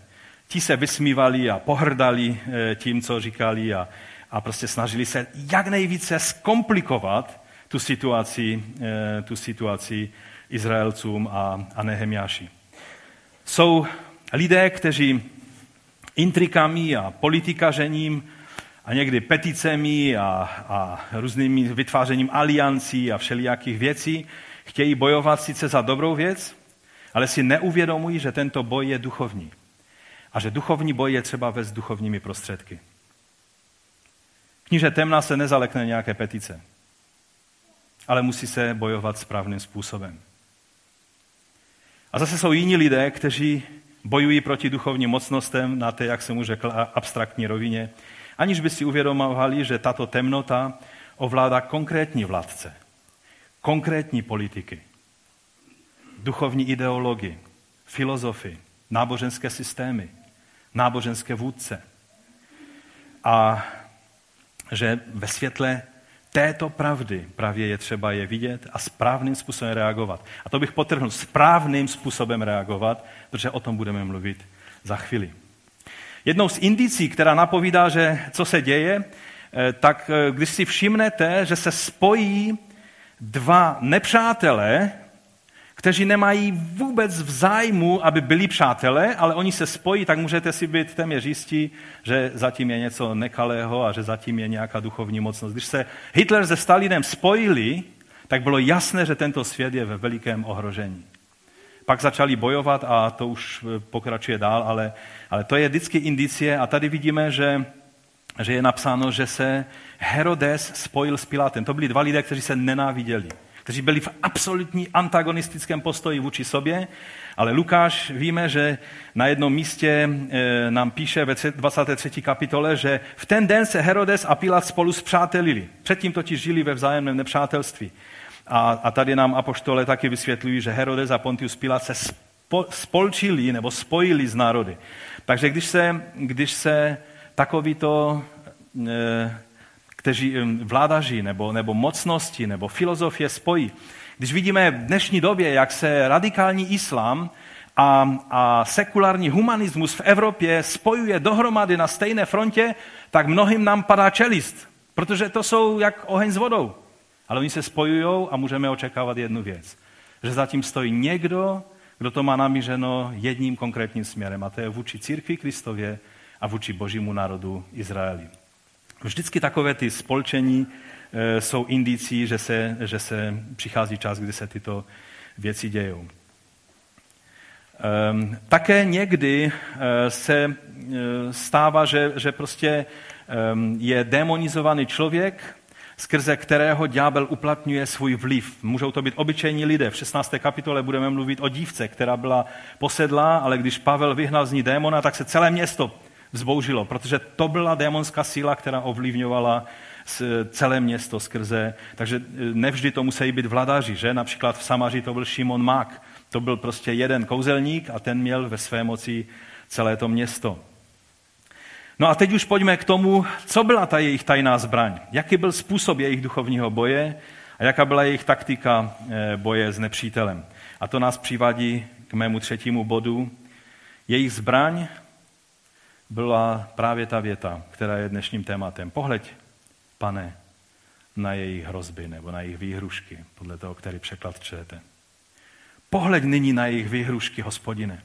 Ti se vysmívali a pohrdali eh, tím, co říkali a, a prostě snažili se jak nejvíce zkomplikovat tu situaci, eh, tu situaci Izraelcům a, a Nehemiáši. Jsou lidé, kteří intrikami a politikařením a někdy peticemi a, a různými vytvářením aliancí a všelijakých věcí. Chtějí bojovat sice za dobrou věc, ale si neuvědomují, že tento boj je duchovní. A že duchovní boj je třeba vést duchovními prostředky. Kniže temna se nezalekne nějaké petice, ale musí se bojovat správným způsobem. A zase jsou jiní lidé, kteří bojují proti duchovním mocnostem na té, jak jsem už řekl, abstraktní rovině, aniž by si uvědomovali, že tato temnota ovládá konkrétní vládce, konkrétní politiky, duchovní ideologii, filozofii, náboženské systémy, náboženské vůdce. A že ve světle této pravdy právě je třeba je vidět a správným způsobem reagovat. A to bych potrhnul, správným způsobem reagovat, protože o tom budeme mluvit za chvíli. Jednou z indicí, která napovídá, že co se děje, eh, tak eh, když si všimnete, že se spojí dva nepřátelé, kteří nemají vůbec v zájmu, aby byli přátelé, ale oni se spojí, tak můžete si být téměř jistí, že zatím je něco nekalého a že zatím je nějaká duchovní mocnost. Když se Hitler se Stalinem spojili, tak bylo jasné, že tento svět je ve velikém ohrožení. Pak začali bojovat a to už pokračuje dál, ale, ale to je vždycky indicie a tady vidíme, že, že je napsáno, že se Herodes spojil s Pilátem. To byli dva lidé, kteří se nenáviděli kteří byli v absolutní antagonistickém postoji vůči sobě, ale Lukáš víme, že na jednom místě e, nám píše ve 23. kapitole, že v ten den se Herodes a Pilat spolu zpřátelili. Předtím totiž žili ve vzájemném nepřátelství. A, a tady nám apoštole taky vysvětlují, že Herodes a Pontius Pilat se spo, spolčili nebo spojili z národy. Takže když se, když se takovýto e, kteří vládaři nebo, nebo mocnosti nebo filozofie spojí. Když vidíme v dnešní době, jak se radikální islám a, a sekulární humanismus v Evropě spojuje dohromady na stejné frontě, tak mnohým nám padá čelist, protože to jsou jak oheň s vodou. Ale oni se spojují a můžeme očekávat jednu věc. Že zatím stojí někdo, kdo to má namířeno jedním konkrétním směrem, a to je vůči církvi Kristově a vůči božímu národu Izraeli. Vždycky takové ty spolčení e, jsou indicí, že se, že se přichází čas, kdy se tyto věci dějou. Ehm, také někdy e, se e, stává, že, že prostě ehm, je demonizovaný člověk, skrze kterého ďábel uplatňuje svůj vliv. Můžou to být obyčejní lidé. V 16. kapitole budeme mluvit o dívce, která byla posedlá, ale když Pavel vyhnal z ní démona, tak se celé město vzbouřilo, protože to byla démonská síla, která ovlivňovala celé město skrze. Takže e, nevždy to musí být vladaři, že? Například v Samaři to byl Šimon Mák. To byl prostě jeden kouzelník a ten měl ve své moci celé to město. No a teď už pojďme k tomu, co byla ta jejich tajná zbraň. Jaký byl způsob jejich duchovního boje a jaká byla jejich taktika e, boje s nepřítelem. A to nás přivádí k mému třetímu bodu. Jejich zbraň byla právě ta věta, která je dnešním tématem. Pohleď, pane, na jejich hrozby nebo na jejich výhrušky, podle toho, který překlad čtete. Pohleď nyní na jejich výhrušky, hospodine.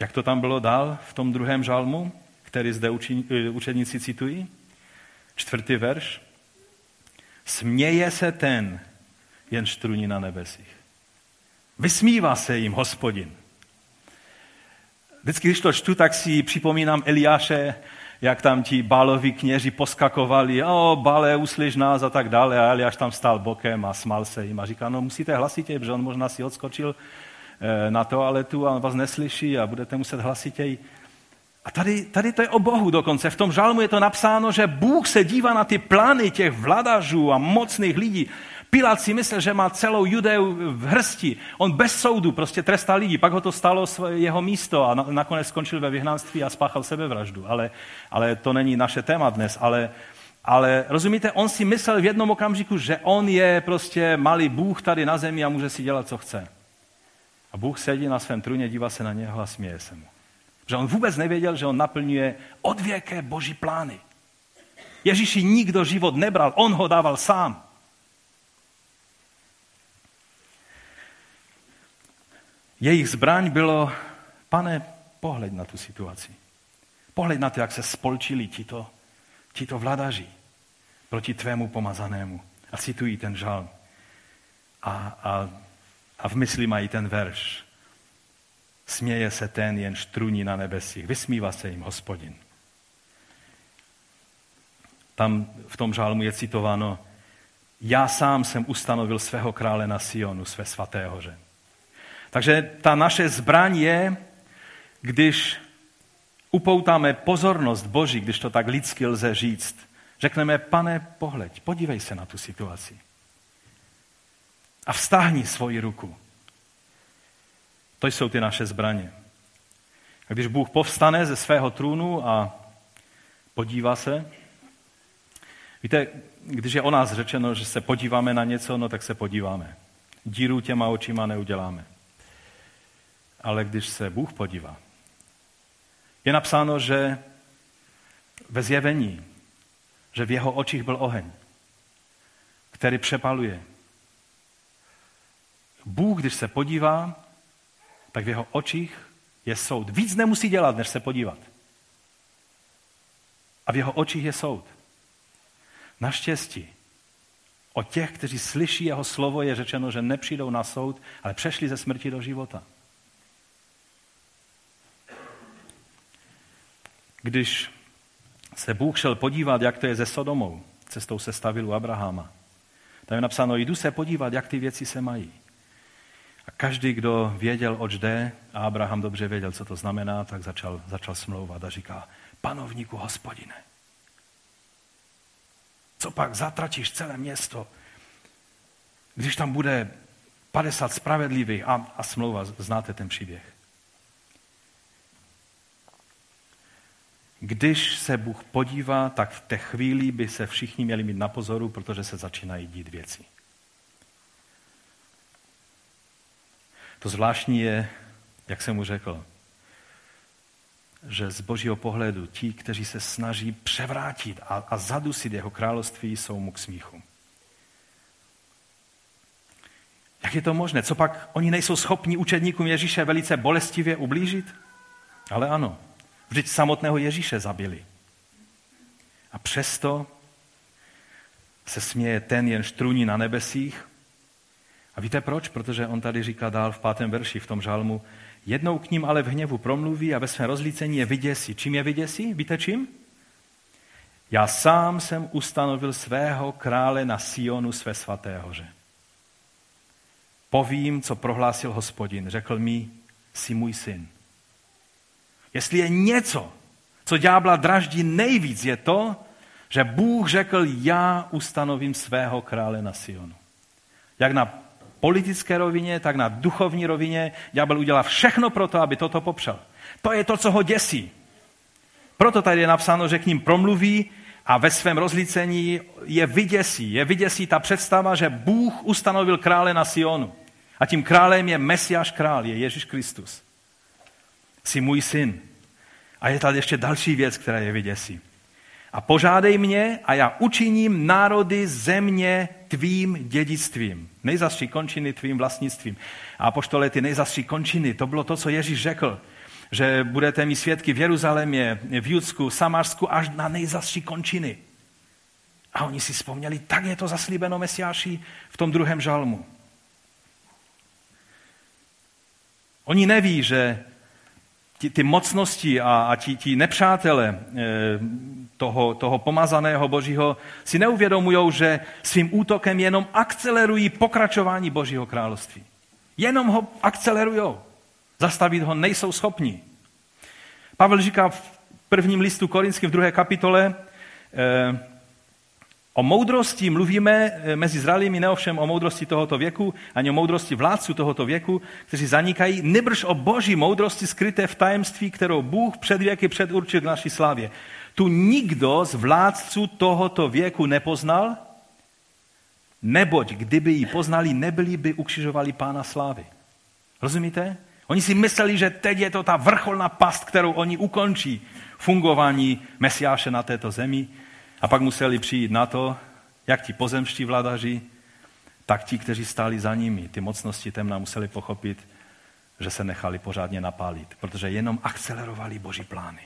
Jak to tam bylo dál v tom druhém žalmu, který zde učeníci citují? Čtvrtý verš. Směje se ten, jen štruní na nebesích. Vysmívá se jim hospodin. Vždycky, když to čtu, tak si připomínám Eliáše, jak tam ti báloví kněži poskakovali, o, bale, uslyš nás a tak dále. A Eliáš tam stál bokem a smál se jim a říká, no musíte hlasitě, protože on možná si odskočil eh, na toaletu a on vás neslyší a budete muset hlasitěji. A tady, tady to je o Bohu dokonce. V tom žalmu je to napsáno, že Bůh se dívá na ty plány těch vladařů a mocných lidí Pilát si myslel, že má celou Judeu v hrsti. On bez soudu prostě trestal lidi. Pak ho to stalo jeho místo a nakonec skončil ve vyhnanství a spáchal sebevraždu. Ale, ale to není naše téma dnes. Ale, ale rozumíte, on si myslel v jednom okamžiku, že on je prostě malý Bůh tady na zemi a může si dělat, co chce. A Bůh sedí na svém trůně, dívá se na něho a směje se mu. Že on vůbec nevěděl, že on naplňuje odvěké boží plány. Ježíši nikdo život nebral, on ho dával sám. Jejich zbraň bylo, pane, pohled na tu situaci. Pohled na to, jak se spolčili tito, tito vladaři proti tvému pomazanému. A citují ten žal. A, a, a v mysli mají ten verš. Směje se ten, jen štruní na nebesích. Vysmívá se jim hospodin. Tam v tom žálmu je citováno, já sám jsem ustanovil svého krále na Sionu, své svaté hoře. Takže ta naše zbraň je, když upoutáme pozornost Boží, když to tak lidsky lze říct, řekneme, pane, pohleď, podívej se na tu situaci. A vztáhni svoji ruku. To jsou ty naše zbraně. A když Bůh povstane ze svého trůnu a podívá se, víte, když je o nás řečeno, že se podíváme na něco, no tak se podíváme. Díru těma očima neuděláme ale když se Bůh podívá, je napsáno, že ve zjevení, že v jeho očích byl oheň, který přepaluje. Bůh, když se podívá, tak v jeho očích je soud. Víc nemusí dělat, než se podívat. A v jeho očích je soud. Naštěstí o těch, kteří slyší jeho slovo, je řečeno, že nepřijdou na soud, ale přešli ze smrti do života. Když se Bůh šel podívat, jak to je se Sodomou, cestou se stavil u Abrahama, tam je napsáno, jdu se podívat, jak ty věci se mají. A každý, kdo věděl, oč jde, a Abraham dobře věděl, co to znamená, tak začal, začal smlouvat a říká, panovníku hospodine, co pak zatratíš celé město, když tam bude 50 spravedlivých a, a smlouva, znáte ten příběh. Když se Bůh podívá, tak v té chvíli by se všichni měli mít na pozoru, protože se začínají dít věci. To zvláštní je, jak jsem mu řekl, že z božího pohledu ti, kteří se snaží převrátit a, a zadusit jeho království, jsou mu k smíchu. Jak je to možné? Co pak oni nejsou schopni učedníkům Ježíše velice bolestivě ublížit? Ale ano, vždyť samotného Ježíše zabili. A přesto se směje ten, jen štruní na nebesích. A víte proč? Protože on tady říká dál v pátém verši v tom žalmu, jednou k ním ale v hněvu promluví a ve svém rozlícení je vyděsí. Čím je vyděsí? Víte čím? Já sám jsem ustanovil svého krále na Sionu své svaté hoře. Povím, co prohlásil hospodin. Řekl mi, jsi můj syn. Jestli je něco, co ďábla draždí nejvíc, je to, že Bůh řekl, já ustanovím svého krále na Sionu. Jak na politické rovině, tak na duchovní rovině ďábel udělá všechno pro to, aby toto popřel. To je to, co ho děsí. Proto tady je napsáno, že k ním promluví a ve svém rozlícení je vyděsí. Je vyděsí ta představa, že Bůh ustanovil krále na Sionu. A tím králem je Mesiáš král, je Ježíš Kristus. Jsi můj syn. A je tady ještě další věc, která je vyděsí. A požádej mě a já učiním národy země tvým dědictvím. Nejzastří končiny tvým vlastnictvím. A poštole ty nejzastří končiny, to bylo to, co Ježíš řekl že budete mít svědky v Jeruzalémě, v Judsku, Samarsku až na nejzastří končiny. A oni si vzpomněli, tak je to zaslíbeno Mesiáši v tom druhém žalmu. Oni neví, že ty, ty mocnosti a, a ti, ti nepřátelé e, toho, toho pomazaného Božího si neuvědomují, že svým útokem jenom akcelerují pokračování Božího království. Jenom ho akcelerují. Zastavit ho nejsou schopni. Pavel říká v prvním listu Korinským v druhé kapitole, eh, o moudrosti mluvíme eh, mezi zralými, neovšem o moudrosti tohoto věku, ani o moudrosti vládců tohoto věku, kteří zanikají, nebrž o boží moudrosti skryté v tajemství, kterou Bůh před věky předurčil k naší slavě. Tu nikdo z vládců tohoto věku nepoznal, neboť kdyby ji poznali, nebyli by ukřižovali pána slávy. Rozumíte? Oni si mysleli, že teď je to ta vrcholná past, kterou oni ukončí fungování Mesiáše na této zemi. A pak museli přijít na to, jak ti pozemští vladaři, tak ti, kteří stáli za nimi, ty mocnosti temna, museli pochopit, že se nechali pořádně napálit, protože jenom akcelerovali boží plány.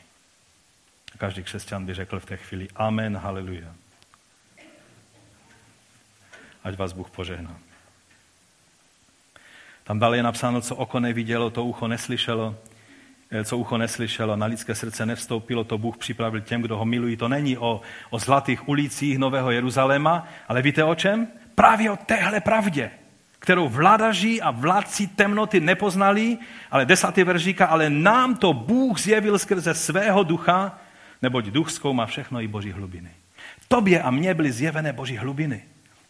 Každý křesťan by řekl v té chvíli Amen, haleluja. Ať vás Bůh požehná. Tam dále je napsáno, co oko nevidělo, to ucho neslyšelo, co ucho neslyšelo, na lidské srdce nevstoupilo, to Bůh připravil těm, kdo ho milují. To není o, o zlatých ulicích Nového Jeruzaléma, ale víte o čem? Právě o téhle pravdě, kterou vládaři a vládci temnoty nepoznali, ale desátý verš říká, ale nám to Bůh zjevil skrze svého ducha, neboť duch zkoumá všechno i boží hlubiny. Tobě a mně byly zjevené boží hlubiny.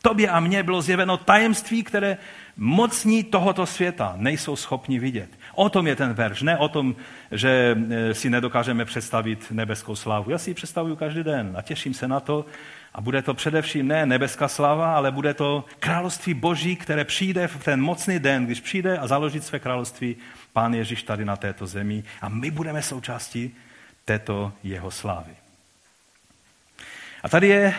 Tobě a mně bylo zjeveno tajemství, které mocní tohoto světa nejsou schopni vidět. O tom je ten verš, ne o tom, že e, si nedokážeme představit nebeskou slávu. Já si ji představuju každý den a těším se na to. A bude to především ne nebeská sláva, ale bude to království Boží, které přijde v ten mocný den, když přijde a založit své království Pán Ježíš tady na této zemi. A my budeme součástí této jeho slávy. A tady je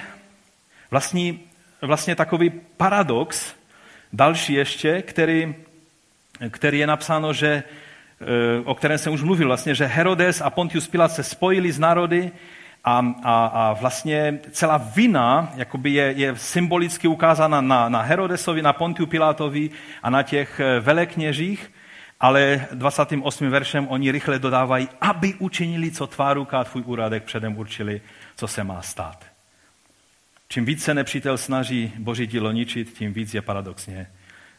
vlastně, vlastně takový paradox, další ještě, který, který je napsáno, že, e, o kterém jsem už mluvil, vlastně, že Herodes a Pontius Pilat se spojili z národy a, a, a vlastně celá vina jakoby je, je symbolicky ukázána na, na Herodesovi, na Pontiu Pilátovi a na těch e, velekněžích, ale 28. veršem oni rychle dodávají, aby učinili, co tvá ruka tvůj úradek předem určili, co se má stát. Čím více nepřítel snaží Boží dílo ničit, tím víc je paradoxně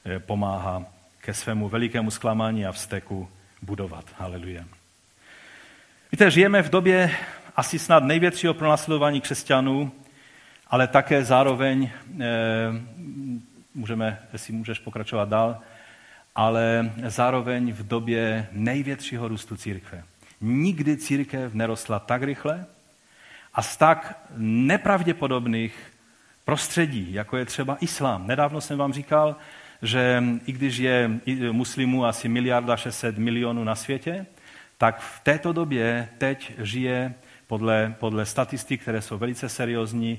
eh, pomáhá ke svému velikému zklamání a vzteku budovat. Haleluja. Víte, žijeme v době asi snad největšího pronásledování křesťanů, ale také zároveň, e, můžeme, jestli můžeš pokračovat dál, ale zároveň v době největšího růstu církve. Nikdy církev nerostla tak rychle, a z tak nepravděpodobných prostředí, jako je třeba islám. Nedávno jsem vám říkal, že i když je muslimů asi miliarda 600 milionů na světě, tak v této době teď žije podle, podle statistik, které jsou velice seriózní,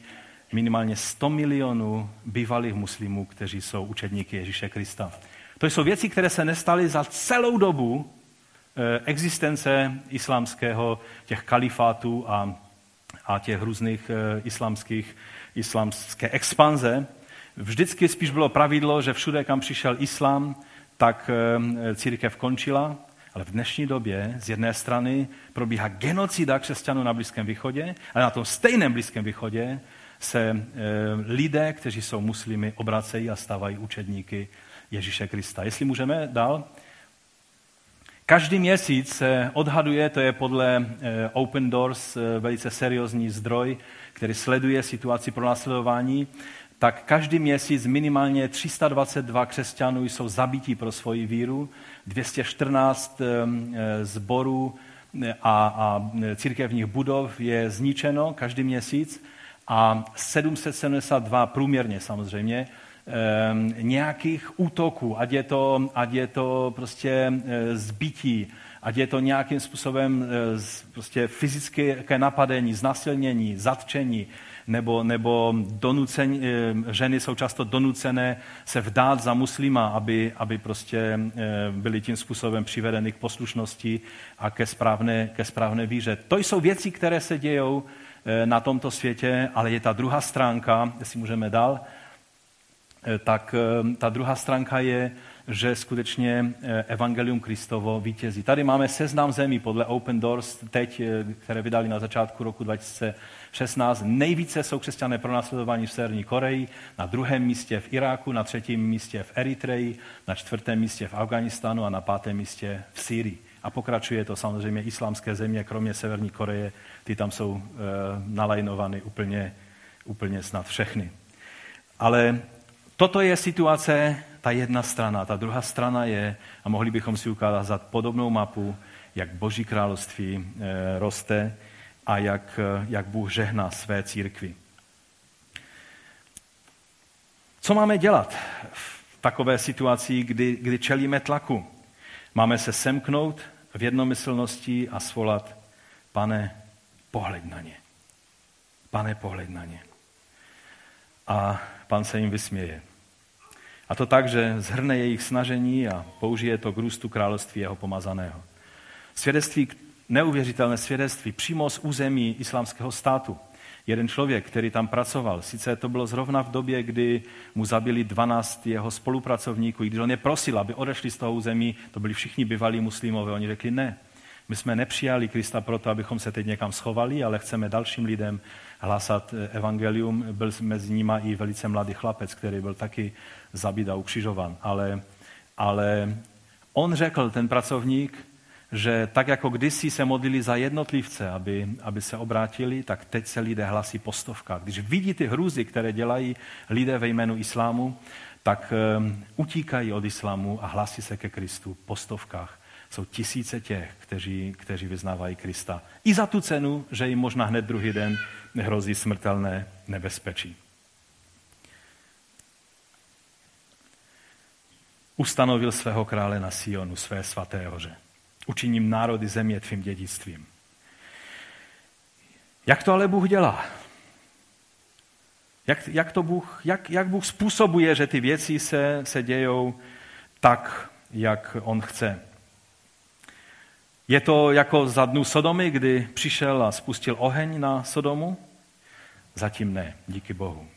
minimálně 100 milionů bývalých muslimů, kteří jsou učedníky Ježíše Krista. To jsou věci, které se nestaly za celou dobu eh, existence islámského, těch kalifátů a, a těch různých eh, islámských, islámské expanze. Vždycky spíš bylo pravidlo, že všude, kam přišel islám, tak eh, církev končila, ale v dnešní době z jedné strany probíhá genocida křesťanů na Blízkém východě, ale na tom stejném Blízkém východě se e, lidé, kteří jsou muslimy, obracejí a stávají učedníky Ježíše Krista. Jestli můžeme dál. Každý měsíc se odhaduje, to je podle e, Open Doors velice seriózní zdroj, který sleduje situaci pro následování, tak každý měsíc minimálně 322 křesťanů jsou zabití pro svoji víru, 214 zborů a, a církevních budov je zničeno každý měsíc a 772 průměrně samozřejmě nějakých útoků, ať je to, ať je to prostě zbytí, ať je to nějakým způsobem prostě fyzické napadení, znasilnění, zatčení, nebo, nebo donucen, ženy jsou často donucené se vdát za muslima, aby, aby prostě byly tím způsobem přivedeny k poslušnosti a ke správné, ke správné víře. To jsou věci, které se dějou Eh, na tomto světě, ale je ta druhá stránka, jestli můžeme dál, eh, tak eh, ta druhá stránka je, že skutečně Evangelium Kristovo vítězí. Tady máme seznam zemí podle Open Doors, teď, které vydali na začátku roku 2016. Nejvíce jsou křesťané pronásledování v Severní Koreji, na druhém místě v Iráku, na třetím místě v Eritreji, na čtvrtém místě v Afganistánu a na pátém místě v Syrii. A pokračuje to samozřejmě islámské země, kromě Severní Koreje, ty tam jsou e, nalajnovány úplně, úplně snad všechny. Ale toto je situace, ta jedna strana. Ta druhá strana je, a mohli bychom si ukázat podobnou mapu, jak Boží království e, roste a jak, jak Bůh žehná své církvi. Co máme dělat v takové situaci, kdy, kdy čelíme tlaku? Máme se semknout v jednomyslnosti a svolat, pane, pohled na ně. Pane, pohled na ně. A pan se jim vysměje. A to tak, že zhrne jejich snažení a použije to k růstu království jeho pomazaného. Svědectví, neuvěřitelné svědectví přímo z území islámského státu. Jeden člověk, který tam pracoval, sice to bylo zrovna v době, kdy mu zabili 12 jeho spolupracovníků, když on je prosil, aby odešli z toho území, to byli všichni bývalí muslimové, oni řekli ne, my jsme nepřijali Krista proto, abychom se teď někam schovali, ale chceme dalším lidem hlásat eh, evangelium. Byl mezi nimi i velice mladý chlapec, který byl taky zabit a ukřižovan. Ale, ale on řekl, ten pracovník, že tak jako kdysi se modlili za jednotlivce, aby, aby se obrátili, tak teď se lidé hlasí po stovkách. Když vidí ty hrůzy, které dělají lidé ve jménu islámu, tak um, utíkají od islámu a hlasí se ke Kristu po stovkách jsou tisíce těch, kteří, kteří vyznávají Krista. I za tu cenu, že jim možná hned druhý den hrozí smrtelné nebezpečí. Ustanovil svého krále na Sionu, své svaté hoře. Učiním národy země tvým dědictvím. Jak to ale Bůh dělá? Jak, jak, to Bůh, jak, jak Bůh způsobuje, že ty věci se, se dějou tak, jak On chce? Je to jako za dnu Sodomy, kdy přišel a spustil oheň na Sodomu? Zatím ne, díky Bohu.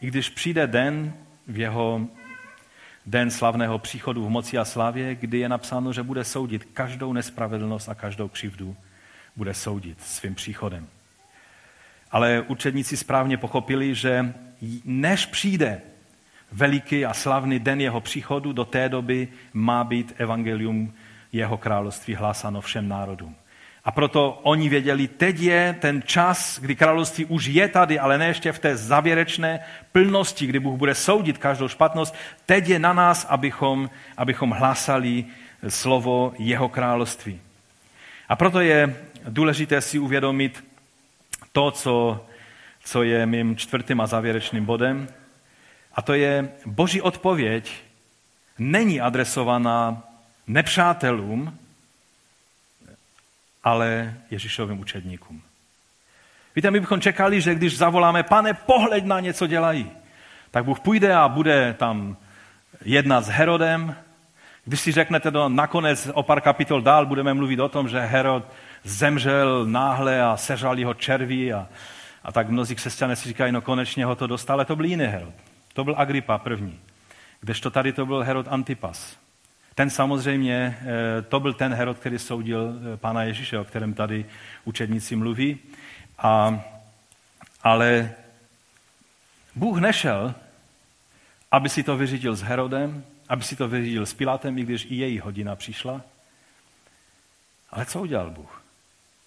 I když přijde den v jeho den slavného příchodu v moci a slavě, kdy je napsáno, že bude soudit každou nespravedlnost a každou křivdu, bude soudit svým příchodem. Ale učedníci správně pochopili, že než přijde veliký a slavný den jeho příchodu, do té doby má být evangelium jeho království hlásáno všem národům. A proto oni věděli, teď je ten čas, kdy království už je tady, ale ne ještě v té závěrečné plnosti, kdy Bůh bude soudit každou špatnost. Teď je na nás, abychom, abychom hlásali slovo jeho království. A proto je důležité si uvědomit to, co, co je mým čtvrtým a závěrečným bodem. A to je, boží odpověď není adresovaná nepřátelům ale Ježíšovým učedníkům. Víte, my bychom čekali, že když zavoláme, pane, pohled na ně, co dělají, tak Bůh půjde a bude tam jednat s Herodem. Když si řeknete to nakonec o pár kapitol dál, budeme mluvit o tom, že Herod zemřel náhle a sežal jeho červí a, a tak mnozí křesťané si říkají, no konečně ho to dostal, ale to byl jiný Herod. To byl Agrippa první, kdežto tady to byl Herod Antipas. Ten samozřejmě, eh, to byl ten Herod, který soudil eh, pána Ježíše, o kterém tady učedníci mluví. A, ale Bůh nešel, aby si to vyřídil s Herodem, aby si to vyřídil s Pilátem, i když i její hodina přišla. Ale co udělal Bůh,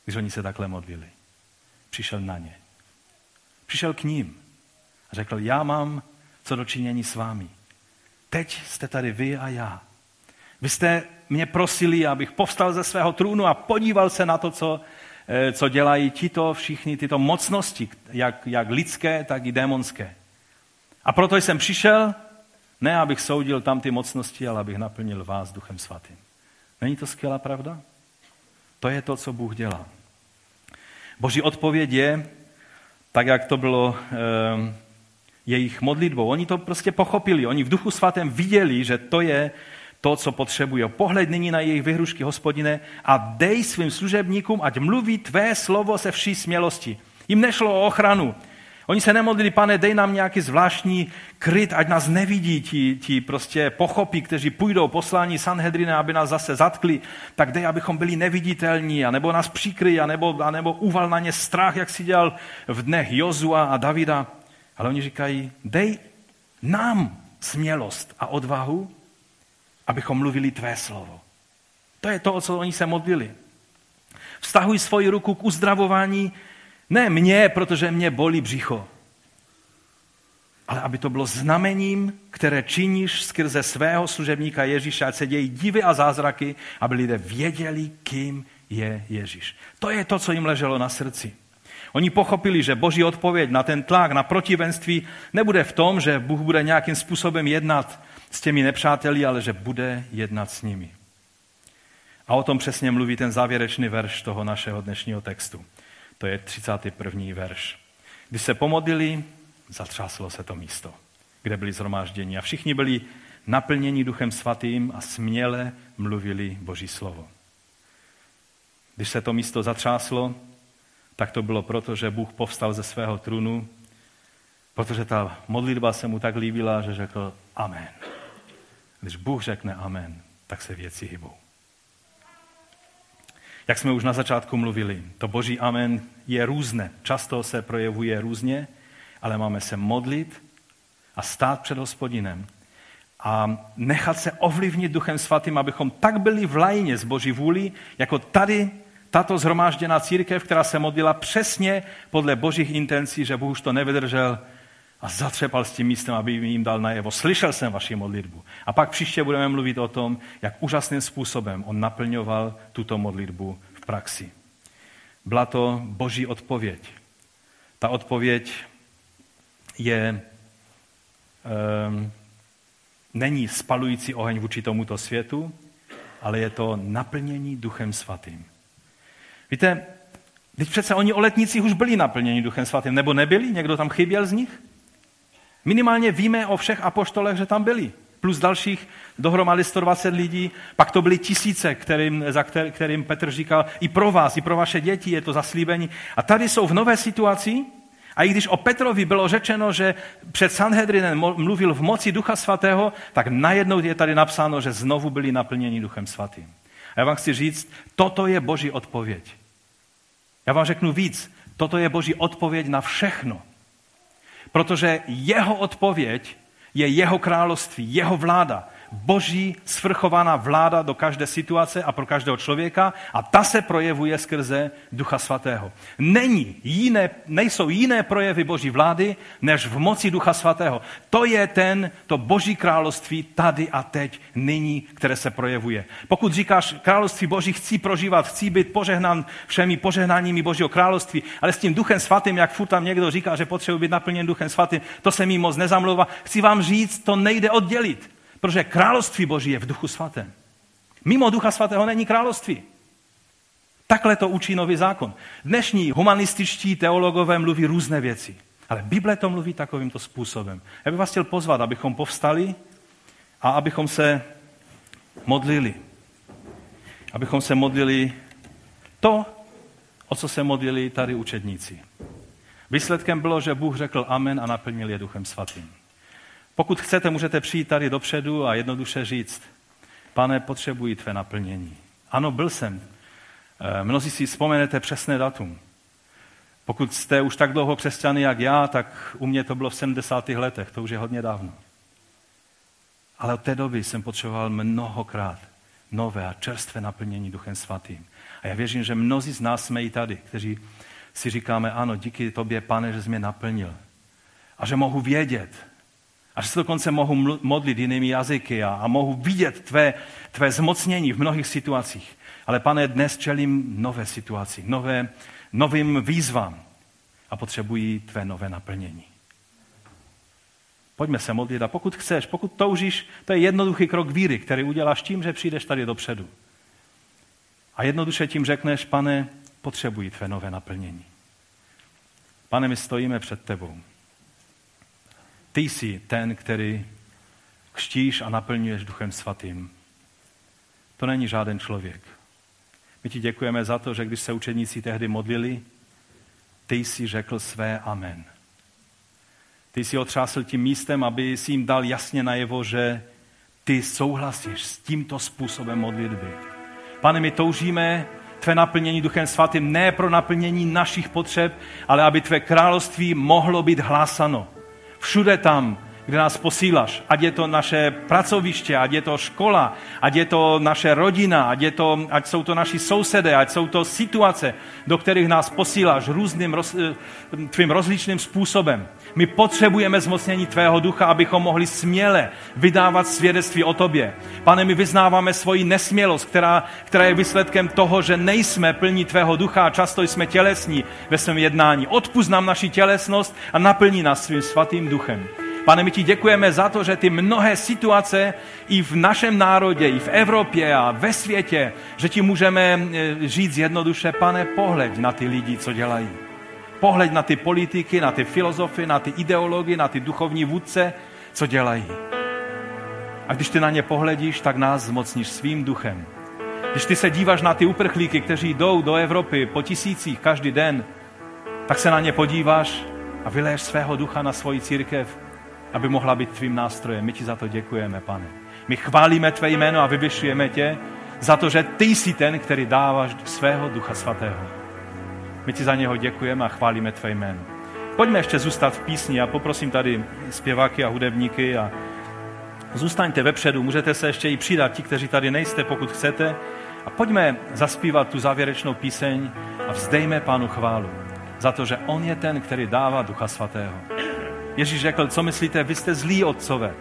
když oni se takhle modlili? Přišel na ně. Přišel k ním a řekl, já mám co dočinění s vámi. Teď jste tady vy a já. Vy jste mě prosili, abych povstal ze svého trůnu a podíval se na to, co, eh, co dělají tito všichni, tyto mocnosti, jak, jak lidské, tak i démonské. A proto jsem přišel, ne abych soudil tam ty mocnosti, ale abych naplnil vás duchem svatým. Není to skvělá pravda? To je to, co Bůh dělá. Boží odpověď je, tak jak to bylo e, jejich modlitbou. Oni to prostě pochopili. Oni v duchu svatém viděli, že to je to, co potřebují. Pohled nyní na jejich vyhrušky, hospodine, a dej svým služebníkům, ať mluví tvé slovo se vší smělosti. Jim nešlo o ochranu. Oni se nemodlili, pane, dej nám nějaký zvláštní kryt, ať nás nevidí ti, ti prostě pochopí, kteří půjdou poslání Sanhedrina, aby nás zase zatkli, tak dej, abychom byli neviditelní, anebo nás přikryj, anebo, anebo uval na ně strach, jak si dělal v dnech Jozua a Davida. Ale oni říkají, dej nám smělost a odvahu, abychom mluvili tvé slovo. To je to, o co oni se modlili. Vztahuj svoji ruku k uzdravování ne mě, protože mě bolí břicho, ale aby to bylo znamením, které činíš skrze svého služebníka Ježíše, ať se dějí divy a zázraky, aby lidé věděli, kým je Ježíš. To je to, co jim leželo na srdci. Oni pochopili, že boží odpověď na ten tlak, na protivenství nebude v tom, že Bůh bude nějakým způsobem jednat s těmi nepřáteli, ale že bude jednat s nimi. A o tom přesně mluví ten závěrečný verš toho našeho dnešního textu. To je 31. verš. Když se pomodlili, zatřáslo se to místo, kde byli zhromážděni a všichni byli naplněni Duchem Svatým a směle mluvili Boží slovo. Když se to místo zatřáslo, tak to bylo proto, že Bůh povstal ze svého trůnu, protože ta modlitba se mu tak líbila, že řekl Amen. Když Bůh řekne Amen, tak se věci hybou. Jak jsme už na začátku mluvili, to boží amen je různé. Často se projevuje různě, ale máme se modlit a stát před hospodinem a nechat se ovlivnit Duchem Svatým, abychom tak byli v lajně z Boží vůli, jako tady tato zhromážděná církev, která se modlila přesně podle božích intencí, že Bůh už to nevydržel a zatřepal s tím místem, aby jim dal najevo. Slyšel jsem vaši modlitbu. A pak příště budeme mluvit o tom, jak úžasným způsobem on naplňoval tuto modlitbu v praxi. Byla to boží odpověď. Ta odpověď je, um, není spalující oheň vůči tomuto světu, ale je to naplnění duchem svatým. Víte, teď přece oni o letnicích už byli naplněni duchem svatým, nebo nebyli? Někdo tam chyběl z nich? Minimálně víme o všech apoštolech, že tam byli. Plus dalších dohromady 120 lidí, pak to byly tisíce, kterým, za kter, kterým Petr říkal, i pro vás, i pro vaše děti je to zaslíbení. A tady jsou v nové situaci, a i když o Petrovi bylo řečeno, že před Sanhedrinem mluvil v moci Ducha Svatého, tak najednou je tady napsáno, že znovu byli naplněni Duchem Svatým. A já vám chci říct, toto je Boží odpověď. Já vám řeknu víc, toto je Boží odpověď na všechno. Protože jeho odpověď je jeho království, jeho vláda boží svrchovaná vláda do každé situace a pro každého člověka a ta se projevuje skrze Ducha Svatého. Není jiné, nejsou jiné projevy boží vlády, než v moci Ducha Svatého. To je ten, to boží království tady a teď, nyní, které se projevuje. Pokud říkáš, království boží chci prožívat, chci být požehnán všemi požehnáními božího království, ale s tím Duchem Svatým, jak furt tam někdo říká, že potřebuje být naplněn Duchem Svatým, to se mi moc nezamlouvá. Chci vám říct, to nejde oddělit. Protože království Boží je v duchu svatém. Mimo ducha svatého není království. Takhle to učí nový zákon. Dnešní humanističtí teologové mluví různé věci. Ale Bible to mluví takovýmto způsobem. Já bych vás chtěl pozvat, abychom povstali a abychom se modlili. Abychom se modlili to, o co se modlili tady učedníci. Výsledkem bylo, že Bůh řekl amen a naplnil je duchem svatým. Pokud chcete, můžete přijít tady dopředu a jednoduše říct, pane, potřebuji tvé naplnění. Ano, byl jsem. Eh, mnozí si vzpomenete přesné datum. Pokud jste už tak dlouho křesťany jak já, tak u mě to bylo v 70. letech, to už je hodně dávno. Ale od té doby jsem potřeboval mnohokrát nové a čerstvé naplnění Duchem Svatým. A já věřím, že mnozí z nás jsme i tady, kteří si říkáme, ano, díky tobě, pane, že jsi mě naplnil. A že mohu vědět, a že se dokonce mohu modlit jinými jazyky a, a mohu vidět tvé, tvé zmocnění v mnohých situacích. Ale pane, dnes čelím nové situaci, nové, novým výzvám a potřebují tvé nové naplnění. Pojďme se modlit a pokud chceš, pokud toužíš, to je jednoduchý krok víry, který uděláš tím, že přijdeš tady dopředu. A jednoduše tím řekneš, pane, potřebují tvé nové naplnění. Pane, my stojíme před tebou. Ty jsi ten, který kštíš a naplňuješ Duchem Svatým. To není žádný člověk. My ti děkujeme za to, že když se učeníci tehdy modlili, ty jsi řekl své amen. Ty jsi otřásl tím místem, aby si jim dal jasně najevo, že ty souhlasíš s tímto způsobem modlitby. Pane, my toužíme tvé naplnění Duchem Svatým ne pro naplnění našich potřeb, ale aby tvé království mohlo být hlásano. Všude tam, kde nás posíláš, ať je to naše pracoviště, ať je to škola, ať je to naše rodina, ať, je to, ať jsou to naši sousedé, ať jsou to situace, do kterých nás posíláš různým, roz, eh, tvým rozličným způsobem. My potřebujeme zmocnění tvého ducha, abychom mohli směle vydávat svědectví o tobě. Pane, my vyznáváme svoji nesmělost, která, která je výsledkem toho, že nejsme plní tvého ducha a často jsme tělesní ve svém jednání. Odpust nám naši tělesnost a naplní nás svým svatým duchem. Pane, my ti děkujeme za to, že ty mnohé situace i v našem národě, i v Evropě a ve světě, že ti můžeme eh, říct jednoduše, pane, pohled na ty lidi, co dělají. Pohled na ty politiky, na ty filozofy, na ty ideology, na ty duchovní vůdce, co dělají. A když ty na ně pohledíš, tak nás zmocníš svým duchem. Když ty se díváš na ty uprchlíky, kteří jdou do Evropy po tisících každý den, tak se na ně podíváš a vyleješ svého ducha na svoji církev aby mohla být tvým nástrojem. My ti za to děkujeme, pane. My chválíme tvé jméno a vyvyšujeme tě za to, že ty jsi ten, který dáváš svého Ducha Svatého. My ti za něho děkujeme a chválíme tvé jméno. Pojďme ještě zůstat v písni a poprosím tady zpěváky a hudebníky a zůstaňte vepředu, můžete se ještě i přidat, ti, kteří tady nejste, pokud chcete. A pojďme zaspívat tu závěrečnou píseň a vzdejme Pánu chválu za to, že On je ten, který dává Ducha Svatého. Ježíš řekl, co myslíte, vy jste zlí otcové,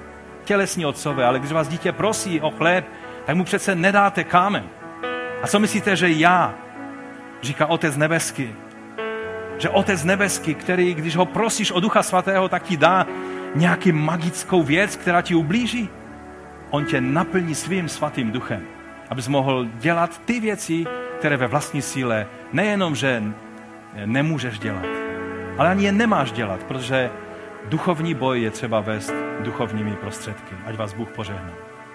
tělesní otcové, ale když vás dítě prosí o chléb, tak mu přece nedáte kámen. A co myslíte, že já, říká Otec nebeský, že Otec nebeský, který, když ho prosíš o Ducha Svatého, tak ti dá nějaký magickou věc, která ti ublíží? On tě naplní svým svatým duchem, abys mohl dělat ty věci, které ve vlastní síle nejenom, že nemůžeš dělat, ale ani je nemáš dělat, protože Duchovní boj je třeba vést duchovními prostředky. Ať vás Bůh požehná.